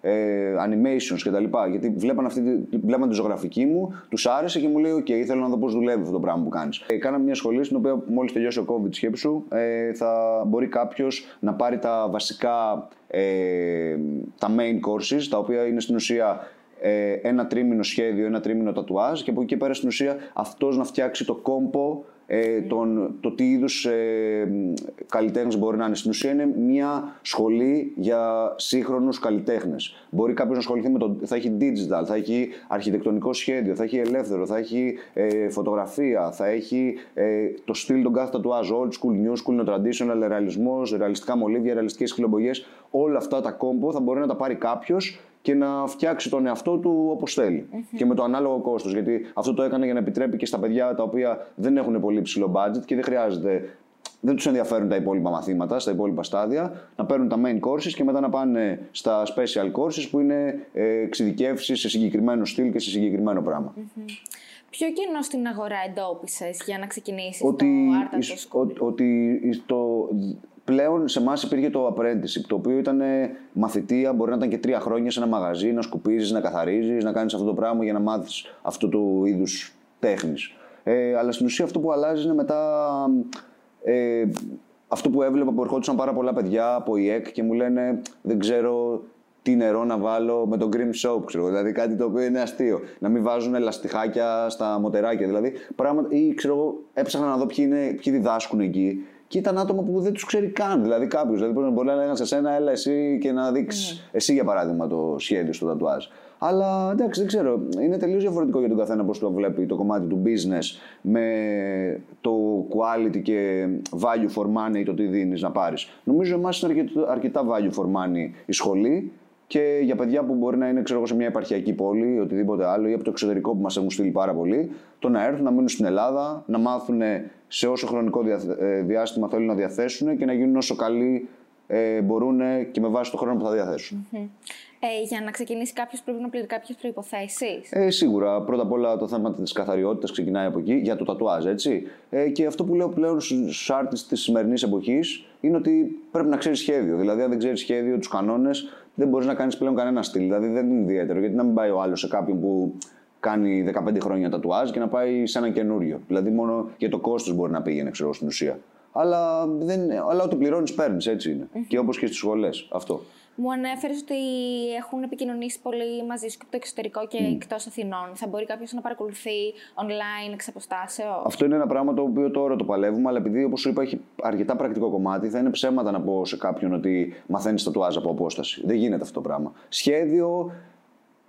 Speaker 2: ε, animations κτλ. Γιατί βλέπαν, αυτή, βλέπαν τη ζωγραφική μου, τους άρεσε και μου λέει: OK, θέλω να δω πώς δουλεύει αυτό το πράγμα που κάνεις. Ε, κάναμε μια σχολή στην οποία μόλις τελειώσει ο COVID σκέψου, ε, θα μπορεί κάποιος να πάρει τα βασικά, ε, τα main courses, τα οποία είναι στην ουσία ε, ένα τρίμηνο σχέδιο, ένα τρίμηνο τατουάζ και από εκεί πέρα στην ουσία αυτός να φτιάξει το κόμπο ε, τον, το τι είδους ε, καλλιτέχνες μπορεί να είναι. Στην ουσία είναι μια σχολή για σύγχρονους καλλιτέχνες. Μπορεί κάποιος να ασχοληθεί με το. θα έχει digital, θα έχει αρχιτεκτονικό σχέδιο, θα έχει ελεύθερο, θα έχει ε, φωτογραφία, θα έχει ε, το στυλ των κάθε τατουάζ. Old school, new school, no traditional, ρεαλισμός, ρεαλιστικά μολύβια, ρεαλιστικές χιλομπογιές. Όλα αυτά τα κόμπο θα μπορεί να τα πάρει κάποιος και να φτιάξει τον εαυτό του όπως Και με το ανάλογο κόστος. Γιατί αυτό το έκανε για να επιτρέπει και στα παιδιά τα οποία δεν έχουν πολύ ψηλό budget και δεν χρειάζεται. Δεν τους ενδιαφέρουν τα υπόλοιπα μαθήματα, στα υπόλοιπα στάδια, να παίρνουν τα main courses και μετά να πάνε στα special courses που είναι ε, εξειδικεύσεις σε συγκεκριμένο στυλ και σε συγκεκριμένο πράγμα.
Speaker 1: Mm-hmm. Ποιο κοινό στην αγορά εντόπισες για να ξεκινήσεις
Speaker 2: το Art Ότι, ότι το, πλέον σε εμάς υπήρχε το apprenticeship, το οποίο ήταν μαθητεία, μπορεί να ήταν και τρία χρόνια σε ένα μαγαζί, να σκουπίζεις, να καθαρίζεις, να κάνεις αυτό το πράγμα για να μάθεις αυτού του είδους τέχνης. Ε, αλλά στην ουσία αυτό που αλλάζει είναι μετά. Ε, αυτό που έβλεπα που ερχόντουσαν πάρα πολλά παιδιά από ΙΕΚ και μου λένε δεν ξέρω τι νερό να βάλω με το cream soap, ξέρω, δηλαδή κάτι το οποίο είναι αστείο. Να μην βάζουν λαστιχάκια στα μοτεράκια, δηλαδή πράγματα, ή ξέρω έψαχνα να δω ποιοι, είναι, ποιοι διδάσκουν εκεί και ήταν άτομα που δεν τους ξέρει καν. Δηλαδή κάποιος. Δηλαδή μπορεί να λέγανε σε σένα, έλα εσύ και να δείξεις ναι. εσύ για παράδειγμα το σχέδιο στο τατουάζ. Αλλά εντάξει, δεν ξέρω. Είναι τελείως διαφορετικό για τον καθένα πώς το βλέπει το κομμάτι του business με το quality και value for money το τι δίνεις να πάρεις. Νομίζω εμάς είναι αρκετά value for money η σχολή και για παιδιά που μπορεί να είναι ξέρω, σε μια επαρχιακή πόλη ή οτιδήποτε άλλο ή από το εξωτερικό που μας έχουν στείλει πάρα πολύ, το να έρθουν να μείνουν στην Ελλάδα, να μάθουν σε όσο χρονικό ε, διάστημα θέλουν να διαθέσουν και να γίνουν όσο καλοί ε, μπορούν και με βάση το χρόνο που θα διαθεσουν
Speaker 1: Ε, για να ξεκινήσει κάποιος πρέπει να πληρεί κάποιες προποθέσει.
Speaker 2: Ε, σίγουρα. Πρώτα απ' όλα το θέμα της καθαριότητας ξεκινάει από εκεί, για το τατουάζ, έτσι. Ε, και αυτό που λέω πλέον στους άρτε της σημερινής εποχής είναι ότι πρέπει να ξέρεις σχέδιο. Δηλαδή, αν δεν ξέρεις σχέδιο, τους κανόνες, δεν μπορείς να κάνεις πλέον κανένα στυλ. Δηλαδή, δεν είναι ιδιαίτερο. Γιατί να μην πάει ο άλλος σε κάποιον που κάνει 15 χρόνια τατουάζ και να πάει σε ένα καινούριο. Δηλαδή, μόνο για το κόστος μπορεί να πήγαινε, ξέρω στην ουσία. Αλλά, δεν, αλλά ό,τι πληρώνεις, παίρνεις, έτσι είναι. Και όπως και στις σχολές. Αυτό.
Speaker 1: Μου ανέφερες ότι έχουν επικοινωνήσει πολύ μαζί σου και από το εξωτερικό και mm. εκτός Αθηνών. Θα μπορεί κάποιος να παρακολουθεί online εξ αποστάσεως;
Speaker 2: Αυτό είναι ένα πράγμα το οποίο τώρα το παλεύουμε, αλλά επειδή όπως σου είπα έχει αρκετά πρακτικό κομμάτι, θα είναι ψέματα να πω σε κάποιον ότι μαθαίνεις τατουάζ από απόσταση. Δεν γίνεται αυτό το πράγμα. Σχέδιο,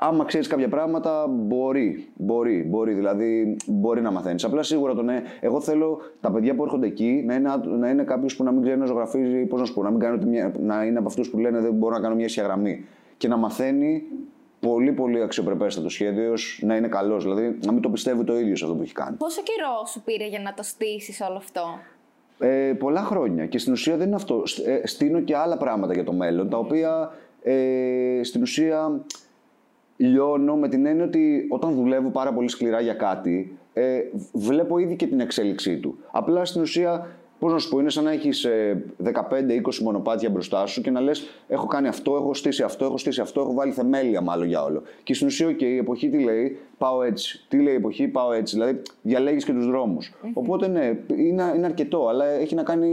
Speaker 2: άμα ξέρεις κάποια πράγματα, μπορεί. Μπορεί, μπορεί. Δηλαδή, μπορεί να μαθαίνεις. Απλά σίγουρα το ναι. Εγώ θέλω τα παιδιά που έρχονται εκεί να είναι, να είναι κάποιος που να μην ξέρει να ζωγραφίζει, πώς να σου πω, να, μην κάνει μια, να είναι από αυτούς που λένε δεν μπορώ να κάνω μια ισιαγραμμή. Και να μαθαίνει πολύ πολύ αξιοπρεπέστατο σχέδιος, να είναι καλός. Δηλαδή, να μην το πιστεύει το ίδιο σε αυτό που έχει κάνει.
Speaker 1: Πόσο καιρό σου πήρε για να το στήσεις όλο αυτό;
Speaker 2: Ε, πολλά χρόνια. Και στην ουσία δεν είναι αυτό. Ε, στείνω και άλλα πράγματα για το μέλλον, τα οποία ε, στην ουσία λιώνω με την έννοια ότι όταν δουλεύω πάρα πολύ σκληρά για κάτι, ε, βλέπω ήδη και την εξέλιξή του. Απλά στην ουσία, πώς να σου πω, είναι σαν να έχεις 15-20 μονοπάτια μπροστά σου και να λες: Έχω κάνει αυτό, έχω στήσει αυτό, έχω στήσει αυτό, έχω βάλει θεμέλια μάλλον για όλο. Και στην ουσία, okay, η εποχή τι λέει, πάω έτσι. Τι λέει η εποχή, πάω έτσι. Δηλαδή, διαλέγεις και τους δρομου Οπότε, ναι, είναι, είναι αρκετό, αλλά έχει να κάνει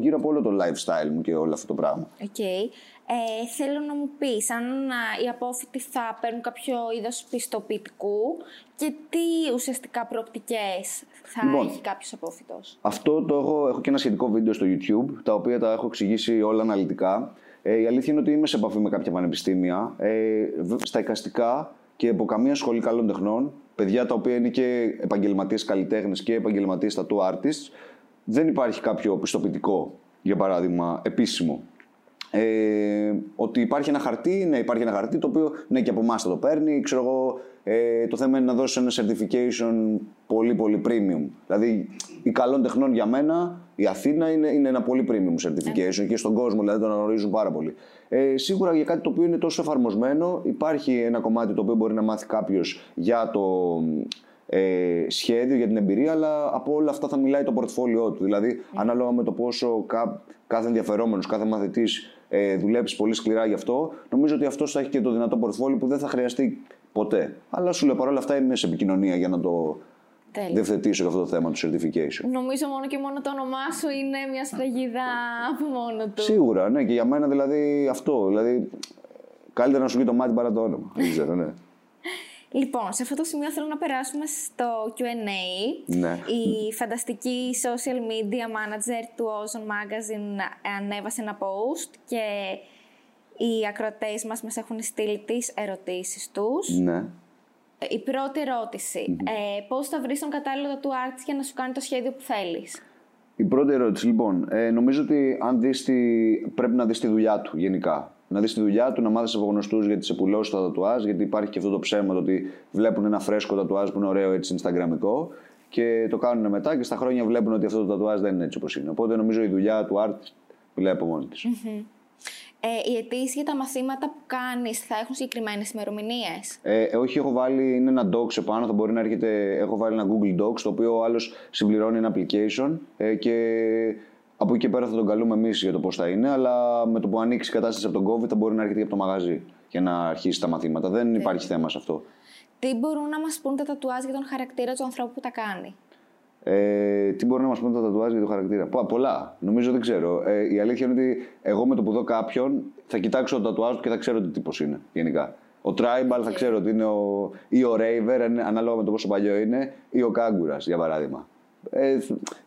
Speaker 2: γύρω από όλο το lifestyle μου και όλο αυτό το πράγμα.
Speaker 1: Okay. Ε, θέλω να μου πεις αν οι απόφοιτοι θα παίρνουν κάποιο είδος πιστοποιητικού και τι ουσιαστικά προοπτικές θα λοιπόν, έχει κάποιος απόφοιτος.
Speaker 2: Αυτό το έχω, έχω και ένα σχετικό βίντεο στο YouTube, τα οποία τα έχω εξηγήσει όλα αναλυτικά. Ε, η αλήθεια είναι ότι είμαι σε επαφή με κάποια πανεπιστήμια. Ε, στα εικαστικά και από καμία σχολή καλών τεχνών, παιδιά τα οποία είναι και επαγγελματίες καλλιτέχνες και επαγγελματίες tattoo artists, δεν υπάρχει κάποιο πιστοποιητικό, για παράδειγμα, επίσημο ε, ότι υπάρχει ένα χαρτί, ναι, υπάρχει ένα χαρτί το οποίο ναι, και από εμάς θα το παίρνει. Ξέρω εγώ, ε, το θέμα είναι να δώσεις ένα certification πολύ πολύ premium. Δηλαδή, η καλών τεχνών για μένα, η Αθήνα είναι, είναι ένα πολύ premium certification και στον κόσμο δηλαδή το αναγνωρίζουν πάρα πολύ. Ε, σίγουρα για κάτι το οποίο είναι τόσο εφαρμοσμένο, υπάρχει ένα κομμάτι το οποίο μπορεί να μάθει κάποιος για το ε, σχέδιο, για την εμπειρία, αλλά από όλα αυτά θα μιλάει το πορτφόλιό του. Δηλαδή, mm. ανάλογα με το πόσο κάθε ενδιαφερόμενος, κάθε μαθητής ε, δουλέψεις πολύ σκληρά γι' αυτό, νομίζω ότι αυτός θα έχει και το δυνατό πορτφόλιο που δεν θα χρειαστεί ποτέ. Αλλά σου λέω παρόλα αυτά είμαι σε επικοινωνία για να το Τέλει. διευθετήσω αυτό το θέμα του certification.
Speaker 1: Νομίζω μόνο και μόνο το όνομά σου είναι μια σφραγίδα από μόνο του.
Speaker 2: Σίγουρα, ναι, και για μένα δηλαδή αυτό. Δηλαδή, καλύτερα να σου πει το μάτι παρά το όνομα. Δεν ξέρω, ναι.
Speaker 1: Λοιπόν, σε αυτό το σημείο θέλω να περάσουμε στο Q&A.
Speaker 2: Ναι.
Speaker 1: Η φανταστική social media manager του Ozone Magazine ανέβασε ένα post και οι ακροατές μας μας έχουν στείλει τις ερωτήσεις τους.
Speaker 2: Ναι.
Speaker 1: Η πρώτη ερώτηση. Ε, πώς θα βρεις τον κατάλληλο του artist για να σου κάνει το σχέδιο που θέλεις;
Speaker 2: Η πρώτη ερώτηση, λοιπόν. Ε, νομίζω ότι αν δεις τη... πρέπει να δεις τη δουλειά του γενικά να δεις τη δουλειά του, να μάθεις από γνωστούς γιατί σε πουλώσει τα τατουάζ, γιατί υπάρχει και αυτό το ψέμα το ότι βλέπουν ένα φρέσκο τατουάζ που είναι ωραίο έτσι Instagramικό και το κάνουν μετά και στα χρόνια βλέπουν ότι αυτό το τατουάζ δεν είναι έτσι όπως είναι. Οπότε νομίζω η δουλειά του art μιλάει από μόνη της.
Speaker 1: Ε, οι αιτήσει για τα μαθήματα που κάνεις θα έχουν συγκεκριμένες ημερομηνίες;
Speaker 2: Ε, όχι, έχω βάλει είναι ένα docs επάνω. Θα μπορεί να έρχεται. Έχω βάλει ένα Google Docs το οποίο ο άλλος συμπληρώνει ένα application ε, και από εκεί και πέρα θα τον καλούμε εμείς για το πώς θα είναι, αλλά με το που ανοίξει η κατάσταση από τον COVID θα μπορεί να έρχεται από το μαγαζί για να αρχίσει τα μαθήματα. Δεν υπάρχει θέμα σε αυτό.
Speaker 1: Τι μπορούν να μας πούν τα τατουάζ για τον χαρακτήρα του ανθρώπου που τα κάνει;
Speaker 2: Ε, τι μπορούν να μας πούν τα τατουάζ για τον χαρακτήρα; Πολλά. Νομίζω δεν ξέρω. Ε, η αλήθεια είναι ότι εγώ με το που δω κάποιον θα κοιτάξω το τατουάζ του και θα ξέρω τι τύπος είναι γενικά. Ο Tribal θα ξέρω ότι είναι ο, ή ο Raver, ανάλογα με το πόσο παλιό είναι, ή ο Κάγκουρας για παράδειγμα. Ε,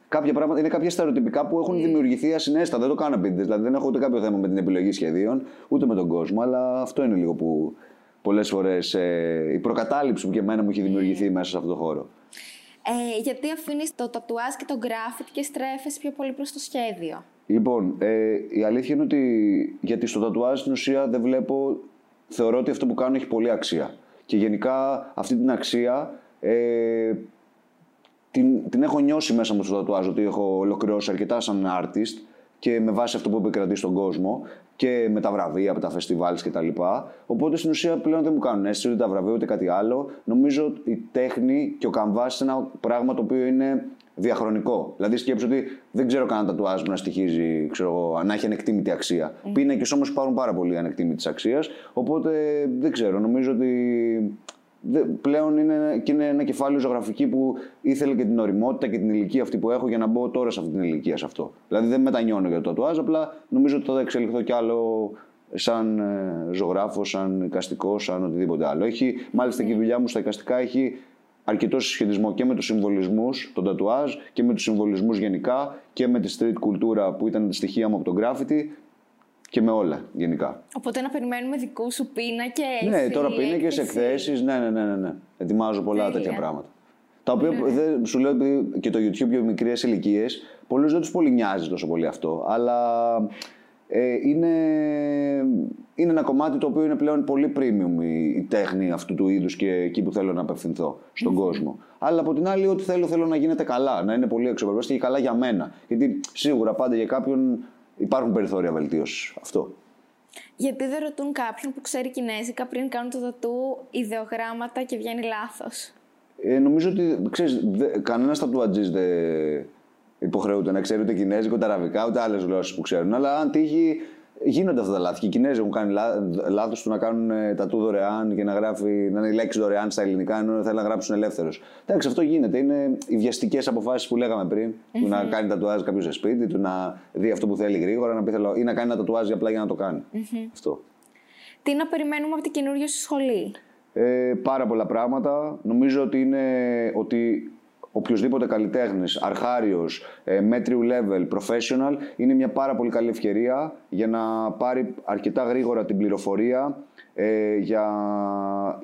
Speaker 2: κάποια πράγματα, είναι κάποια στερεοτυπικά που έχουν ναι. δημιουργηθεί ασυνέστα. Δεν το κάνω επίτηδε. Δηλαδή δεν έχω ούτε κάποιο θέμα με την επιλογή σχεδίων, ούτε με τον κόσμο. Αλλά αυτό είναι λίγο που πολλές φορές ε, η προκατάληψη που και εμένα μου έχει δημιουργηθεί μέσα σε αυτό το χώρο.
Speaker 1: Ε, γιατί αφήνεις το τατουάζ και το γκράφιτ και στρέφεσαι πιο πολύ προς το σχέδιο;
Speaker 2: Λοιπόν, ε, η αλήθεια είναι ότι γιατί στο τατουάζ στην ουσία δεν βλέπω. Θεωρώ ότι αυτό που κάνω έχει πολύ αξία. Και γενικά αυτή την αξία ε, την, την έχω νιώσει μέσα μου στο τατουάζ ότι έχω ολοκληρώσει αρκετά σαν artist και με βάση αυτό που επικρατεί στον κόσμο και με τα βραβεία από τα φεστιβάλ κτλ. Οπότε στην ουσία πλέον δεν μου κάνουν αίσθηση ούτε τα βραβεία ούτε κάτι άλλο. Νομίζω ότι η τέχνη και ο καμβάς είναι ένα πράγμα το οποίο είναι διαχρονικό. Δηλαδή σκέψω ότι δεν ξέρω καν τατουάζ μου να στοιχίζει, ξέρω, να έχει ανεκτήμητη αξία. Mm. Πίνακε όμω υπάρχουν πάρα πολύ ανεκτήμητη αξίας. Οπότε δεν ξέρω. Νομίζω ότι πλέον είναι, και είναι ένα κεφάλαιο ζωγραφική που ήθελε και την οριμότητα και την ηλικία αυτή που έχω για να μπω τώρα σε αυτή την ηλικία σε αυτό. Δηλαδή δεν μετανιώνω για το τατουάζ, απλά νομίζω ότι θα εξελιχθώ κι άλλο σαν ε, ζωγράφο, σαν εικαστικό, σαν οτιδήποτε άλλο. Έχει, μάλιστα και η δουλειά μου στα εικαστικά έχει αρκετό συσχετισμό και με τους συμβολισμούς, τον τατουάζ και με τους συμβολισμούς γενικά και με τη street κουλτούρα που ήταν τη στοιχεία μου από τον graffiti και με όλα γενικά.
Speaker 1: Οπότε να περιμένουμε δικού σου πίνακε.
Speaker 2: Ναι, τώρα πίνακε, εκθέσεις. Ναι, ναι, ναι, ναι, ναι. Ετοιμάζω πολλά Τέλεια. τέτοια πράγματα. Τα οποία ναι. δεν, σου λέω επειδή και το YouTube για μικρές ηλικίες, πολλούς δεν τους πολύ νοιάζει τόσο πολύ αυτό. Αλλά ε, είναι, είναι ένα κομμάτι το οποίο είναι πλέον πολύ premium η, η τέχνη αυτού του είδους και εκεί που θέλω να απευθυνθώ στον mm κόσμο. Αλλά από την άλλη, ό,τι θέλω, θέλω να γίνεται καλά, να είναι πολύ εξωπρεπές και καλά για μένα. Γιατί σίγουρα πάντα για κάποιον υπάρχουν περιθώρια βελτίωσης. Αυτό.
Speaker 1: Γιατί δεν ρωτούν κάποιον που ξέρει Κινέζικα πριν κάνουν το τατού ιδεογράμματα και βγαίνει λάθος.
Speaker 2: Ε, νομίζω ότι ξέρεις, κανένας τατουατζής δεν υποχρεούται να ξέρει ούτε Κινέζικο, ούτε Αραβικά, ούτε άλλες γλώσσες που ξέρουν. Αλλά αν τύχει, γίνονται αυτά τα λάθη. Και οι Κινέζοι έχουν κάνει λάθος του να κάνουν ε, τατού δωρεάν και να γράφει να είναι η λέξη δωρεάν στα ελληνικά, ενώ θέλουν να γράψουν ελεύθερος. Εντάξει, αυτό γίνεται. Είναι οι βιαστικέ αποφάσεις που λέγαμε πριν. Mm-hmm. Του να κάνει τατουάζ κάποιος σε σπίτι, του να δει αυτό που θέλει γρήγορα να πει, θέλω, ή να κάνει ένα τατουάζ απλά για να το κάνει. Mm-hmm. Αυτό.
Speaker 1: Τι να περιμένουμε από την καινούργια σου σχολή;
Speaker 2: Ε, πάρα πολλά πράγματα. Νομίζω ότι είναι ότι οποιοδήποτε καλλιτέχνης, αρχάριος, ε, μέτριου level, professional, είναι μια πάρα πολύ καλή ευκαιρία για να πάρει αρκετά γρήγορα την πληροφορία ε, για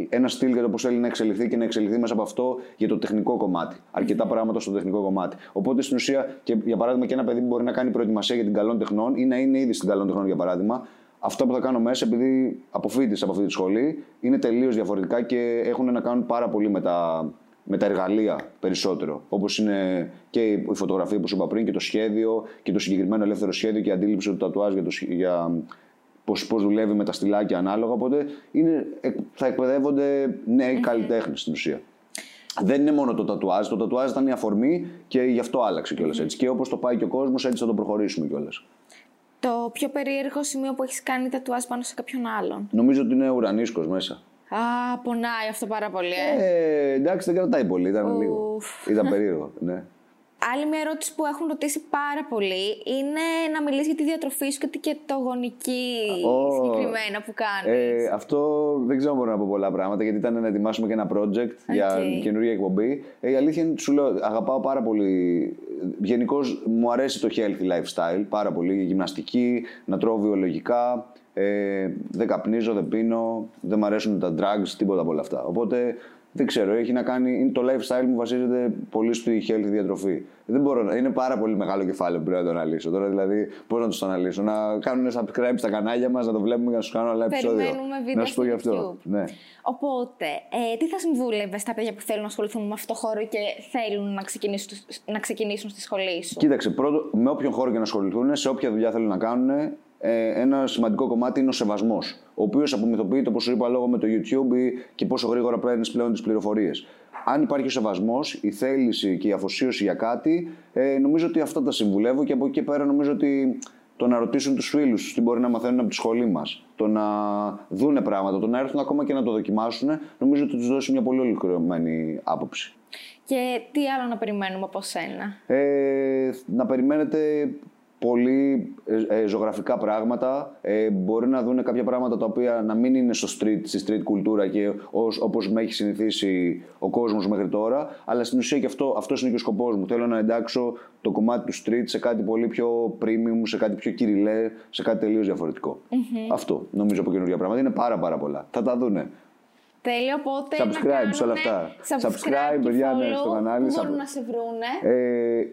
Speaker 2: ένα στυλ για το πώς θέλει να εξελιχθεί και να εξελιχθεί μέσα από αυτό για το τεχνικό κομμάτι. Αρκετά πράγματα στο τεχνικό κομμάτι. Οπότε στην ουσία, και για παράδειγμα, και ένα παιδί που μπορεί να κάνει προετοιμασία για την καλών τεχνών ή να είναι ήδη στην καλών τεχνών, για παράδειγμα, αυτό που θα κάνω μέσα, επειδή αποφύτησα από αυτή τη σχολή, είναι τελείως διαφορετικά και έχουν να κάνουν πάρα πολύ με τα με τα εργαλεία περισσότερο. Όπως είναι και η φωτογραφία που σου είπα πριν και το σχέδιο και το συγκεκριμένο ελεύθερο σχέδιο και η αντίληψη του τατουάζ για, το, για πώς, πώς δουλεύει με τα στυλάκια ανάλογα. Οπότε είναι, θα εκπαιδεύονται νέοι καλλιτέχνες στην ουσία. Δεν είναι μόνο το τατουάζ. Το τατουάζ ήταν η αφορμή και γι' αυτό άλλαξε κιόλας έτσι. Και όπως το πάει και ο κόσμος, έτσι θα το προχωρήσουμε κιόλας.
Speaker 1: Το πιο περίεργο σημείο που έχεις κάνει τατουάζ πάνω σε κάποιον άλλον.
Speaker 2: Νομίζω ότι είναι ουρανίσκος μέσα.
Speaker 1: Α, πονάει αυτό πάρα πολύ, ε.
Speaker 2: ε εντάξει, δεν κρατάει πολύ. Ήταν λίγο. Ήταν περίεργο, ναι.
Speaker 1: Άλλη μια ερώτηση που έχουν ρωτήσει πάρα πολύ είναι να μιλήσεις για τη διατροφή σου και το γονική oh, συγκεκριμένα που κάνεις.
Speaker 2: Ε, αυτό δεν ξέρω αν μπορώ να πω πολλά πράγματα γιατί ήταν να ετοιμάσουμε και ένα project για καινούργια εκπομπή. Ε, η αλήθεια είναι ότι σου λέω, αγαπάω πάρα πολύ. Γενικώς μου αρέσει το healthy lifestyle πάρα πολύ. Η γυμναστική, να τρώω βιολογικά. Ε, δεν καπνίζω, δεν πίνω, δεν μου αρέσουν τα drugs, τίποτα από όλα αυτά. Οπότε δεν ξέρω, έχει να κάνει. Είναι το lifestyle μου βασίζεται πολύ στη healthy διατροφή. Δεν μπορώ να, είναι πάρα πολύ μεγάλο κεφάλαιο που πρέπει να το αναλύσω. Τώρα δηλαδή, πώς να το αναλύσω; Να κάνουν subscribe στα κανάλια μας, να το βλέπουμε για να σου κάνω άλλα επεισόδια.
Speaker 1: Περιμένουμε βίντεο
Speaker 2: να σου πω γι' αυτό. Ναι.
Speaker 1: Οπότε, ε, τι θα συμβούλευε στα παιδιά που θέλουν να ασχοληθούν με αυτό το χώρο και θέλουν να ξεκινήσουν, να ξεκινήσουν στη σχολή σου;
Speaker 2: Κοίταξε, πρώτο, με όποιον χώρο και να ασχοληθούν, σε όποια δουλειά θέλουν να κάνουν, ε, ένα σημαντικό κομμάτι είναι ο σεβασμός. Ο οποίος απομυθοποιείται, όπως σου είπα, λόγω με το YouTube και πόσο γρήγορα παίρνεις πλέον τις πληροφορίες. Αν υπάρχει ο σεβασμός, η θέληση και η αφοσίωση για κάτι, ε, νομίζω ότι αυτά τα συμβουλεύω και από εκεί και πέρα νομίζω ότι το να ρωτήσουν τους φίλους του τι μπορεί να μαθαίνουν από τη σχολή μας, το να δούνε πράγματα, το να έρθουν ακόμα και να το δοκιμάσουν, νομίζω ότι τους δώσει μια πολύ ολοκληρωμένη άποψη.
Speaker 1: Και τι άλλο να περιμένουμε από σένα;
Speaker 2: Ε, να περιμένετε πολύ ε, ε, ζωγραφικά πράγματα. Ε, μπορεί να δουν κάποια πράγματα τα οποία να μην είναι στο street, στη street κουλτούρα και ως, όπως με έχει συνηθίσει ο κόσμος μέχρι τώρα. Αλλά στην ουσία και αυτό αυτός είναι και ο σκοπός μου. Θέλω να εντάξω το κομμάτι του street σε κάτι πολύ πιο premium, σε κάτι πιο κυριλέ, σε κάτι τελείως Αυτό νομίζω από καινούργια πράγματα. Είναι πάρα πάρα πολλά. Θα τα δούνε.
Speaker 1: Τέλειο, οπότε
Speaker 2: subscribe
Speaker 1: να
Speaker 2: σε όλα αυτά.
Speaker 1: Subscribe, παιδιά,
Speaker 2: ναι, στο κανάλι.
Speaker 1: Πού μπορούν να σε βρούνε.
Speaker 2: Ε,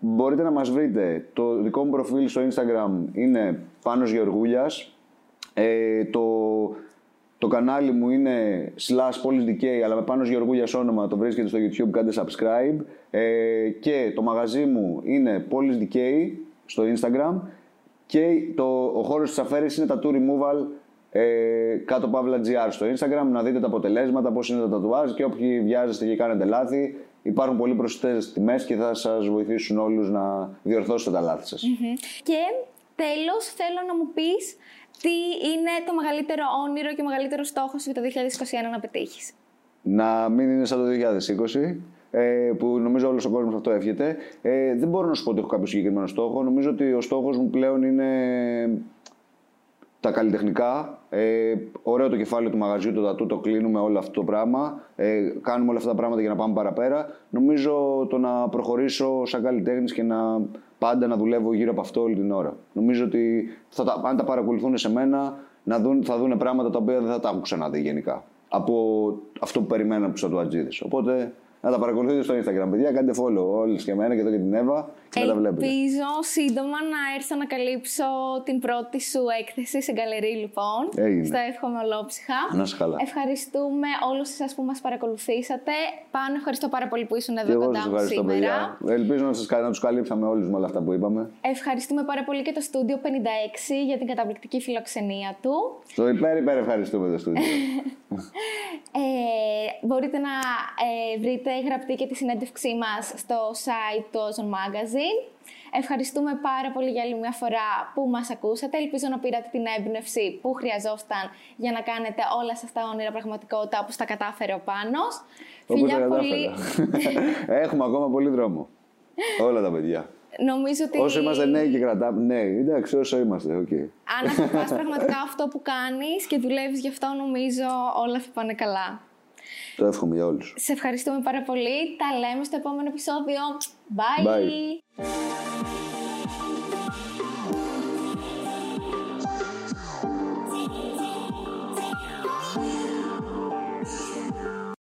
Speaker 2: μπορείτε να μας βρείτε. Το δικό μου προφίλ στο Instagram είναι Πάνος Γεωργούλιας. Ε, το, το κανάλι μου είναι slash polisdk, αλλά με Πάνος Γεωργούλιας όνομα. Το βρίσκεται στο YouTube, κάντε subscribe. Ε, και το μαγαζί μου είναι polisdk στο Instagram. Και το, ο χώρος της αφαίρεσης είναι τα tool removal ε, κάτω παύλα GR στο Instagram να δείτε τα αποτελέσματα, πώς είναι τα τατουάζ και όποιοι βιάζεστε και κάνετε λάθη υπάρχουν πολύ προσιτές τιμές και θα σας βοηθήσουν όλους να διορθώσετε τα λάθη σας.
Speaker 1: Και τέλος θέλω να μου πεις τι είναι το μεγαλύτερο όνειρο και ο μεγαλύτερο στόχο για το 2021 να πετύχεις.
Speaker 2: Να μην είναι σαν το 2020 ε, που νομίζω όλος ο κόσμος αυτό εύχεται. Ε, δεν μπορώ να σου πω ότι έχω κάποιο συγκεκριμένο στόχο. Νομίζω ότι ο στόχος μου πλέον είναι τα καλλιτεχνικά. Ε, ωραίο το κεφάλαιο του μαγαζιού, το τατού, το κλείνουμε όλο αυτό το πράγμα. Ε, κάνουμε όλα αυτά τα πράγματα για να πάμε παραπέρα. Νομίζω το να προχωρήσω σαν καλλιτέχνης και να πάντα να δουλεύω γύρω από αυτό όλη την ώρα. Νομίζω ότι θα τα, αν τα παρακολουθούν σε μένα, να δουν, θα δουν πράγματα τα οποία δεν θα τα έχουν ξαναδεί γενικά. Από αυτό που περιμέναν από του τατουατζίδε. Οπότε να τα παρακολουθείτε στο Instagram. Παιδιά, κάντε follow όλες και εμένα και εδώ και την Εύα και να τα βλέπετε.
Speaker 1: Ελπίζω σύντομα να έρθω να καλύψω την πρώτη σου έκθεση σε γκαλερί, λοιπόν.
Speaker 2: Έγινε.
Speaker 1: Στο εύχομαι ολόψυχα.
Speaker 2: Να είσαι καλά.
Speaker 1: Ευχαριστούμε όλους εσάς που μας παρακολουθήσατε. Πάνω ευχαριστώ πάρα πολύ που ήσουν
Speaker 2: Και
Speaker 1: εδώ
Speaker 2: εγώ
Speaker 1: κοντά
Speaker 2: σας
Speaker 1: μου
Speaker 2: ευχαριστώ,
Speaker 1: σήμερα.
Speaker 2: παιδιά. Ελπίζω να, σας, κα- να τους καλύψαμε όλους με όλα αυτά που είπαμε.
Speaker 1: Ευχαριστούμε πάρα πολύ και το Studio 56 για την καταπληκτική φιλοξενία του.
Speaker 2: Στο υπέρ, υπέρ ευχαριστούμε το στούντιο. [laughs]
Speaker 1: Ε, μπορείτε να ε, βρείτε γραπτή και τη συνέντευξή μας στο site του Ozone Magazine. Ευχαριστούμε πάρα πολύ για άλλη μια φορά που μας ακούσατε. Ελπίζω να πήρατε την έμπνευση που χρειαζόταν για να κάνετε όλα σας τα όνειρα πραγματικότητα όπως τα κατάφερε ο Πάνος.
Speaker 2: Όπως
Speaker 1: Φιλιά
Speaker 2: τα
Speaker 1: πολύ.
Speaker 2: κατάφερα. [laughs] Έχουμε ακόμα πολύ δρόμο. Όλα τα παιδιά.
Speaker 1: Νομίζω ότι
Speaker 2: Όσο είμαστε νέοι και κρατάμε. Ναι, εντάξει, όσο είμαστε, οκ.
Speaker 1: αν αγαπάς [laughs] πραγματικά αυτό που κάνεις και δουλεύεις γι' αυτό, νομίζω όλα θα πάνε καλά.
Speaker 2: Το εύχομαι για όλους.
Speaker 1: Σε ευχαριστούμε πάρα πολύ. Τα λέμε στο επόμενο επεισόδιο. Bye.
Speaker 2: Bye.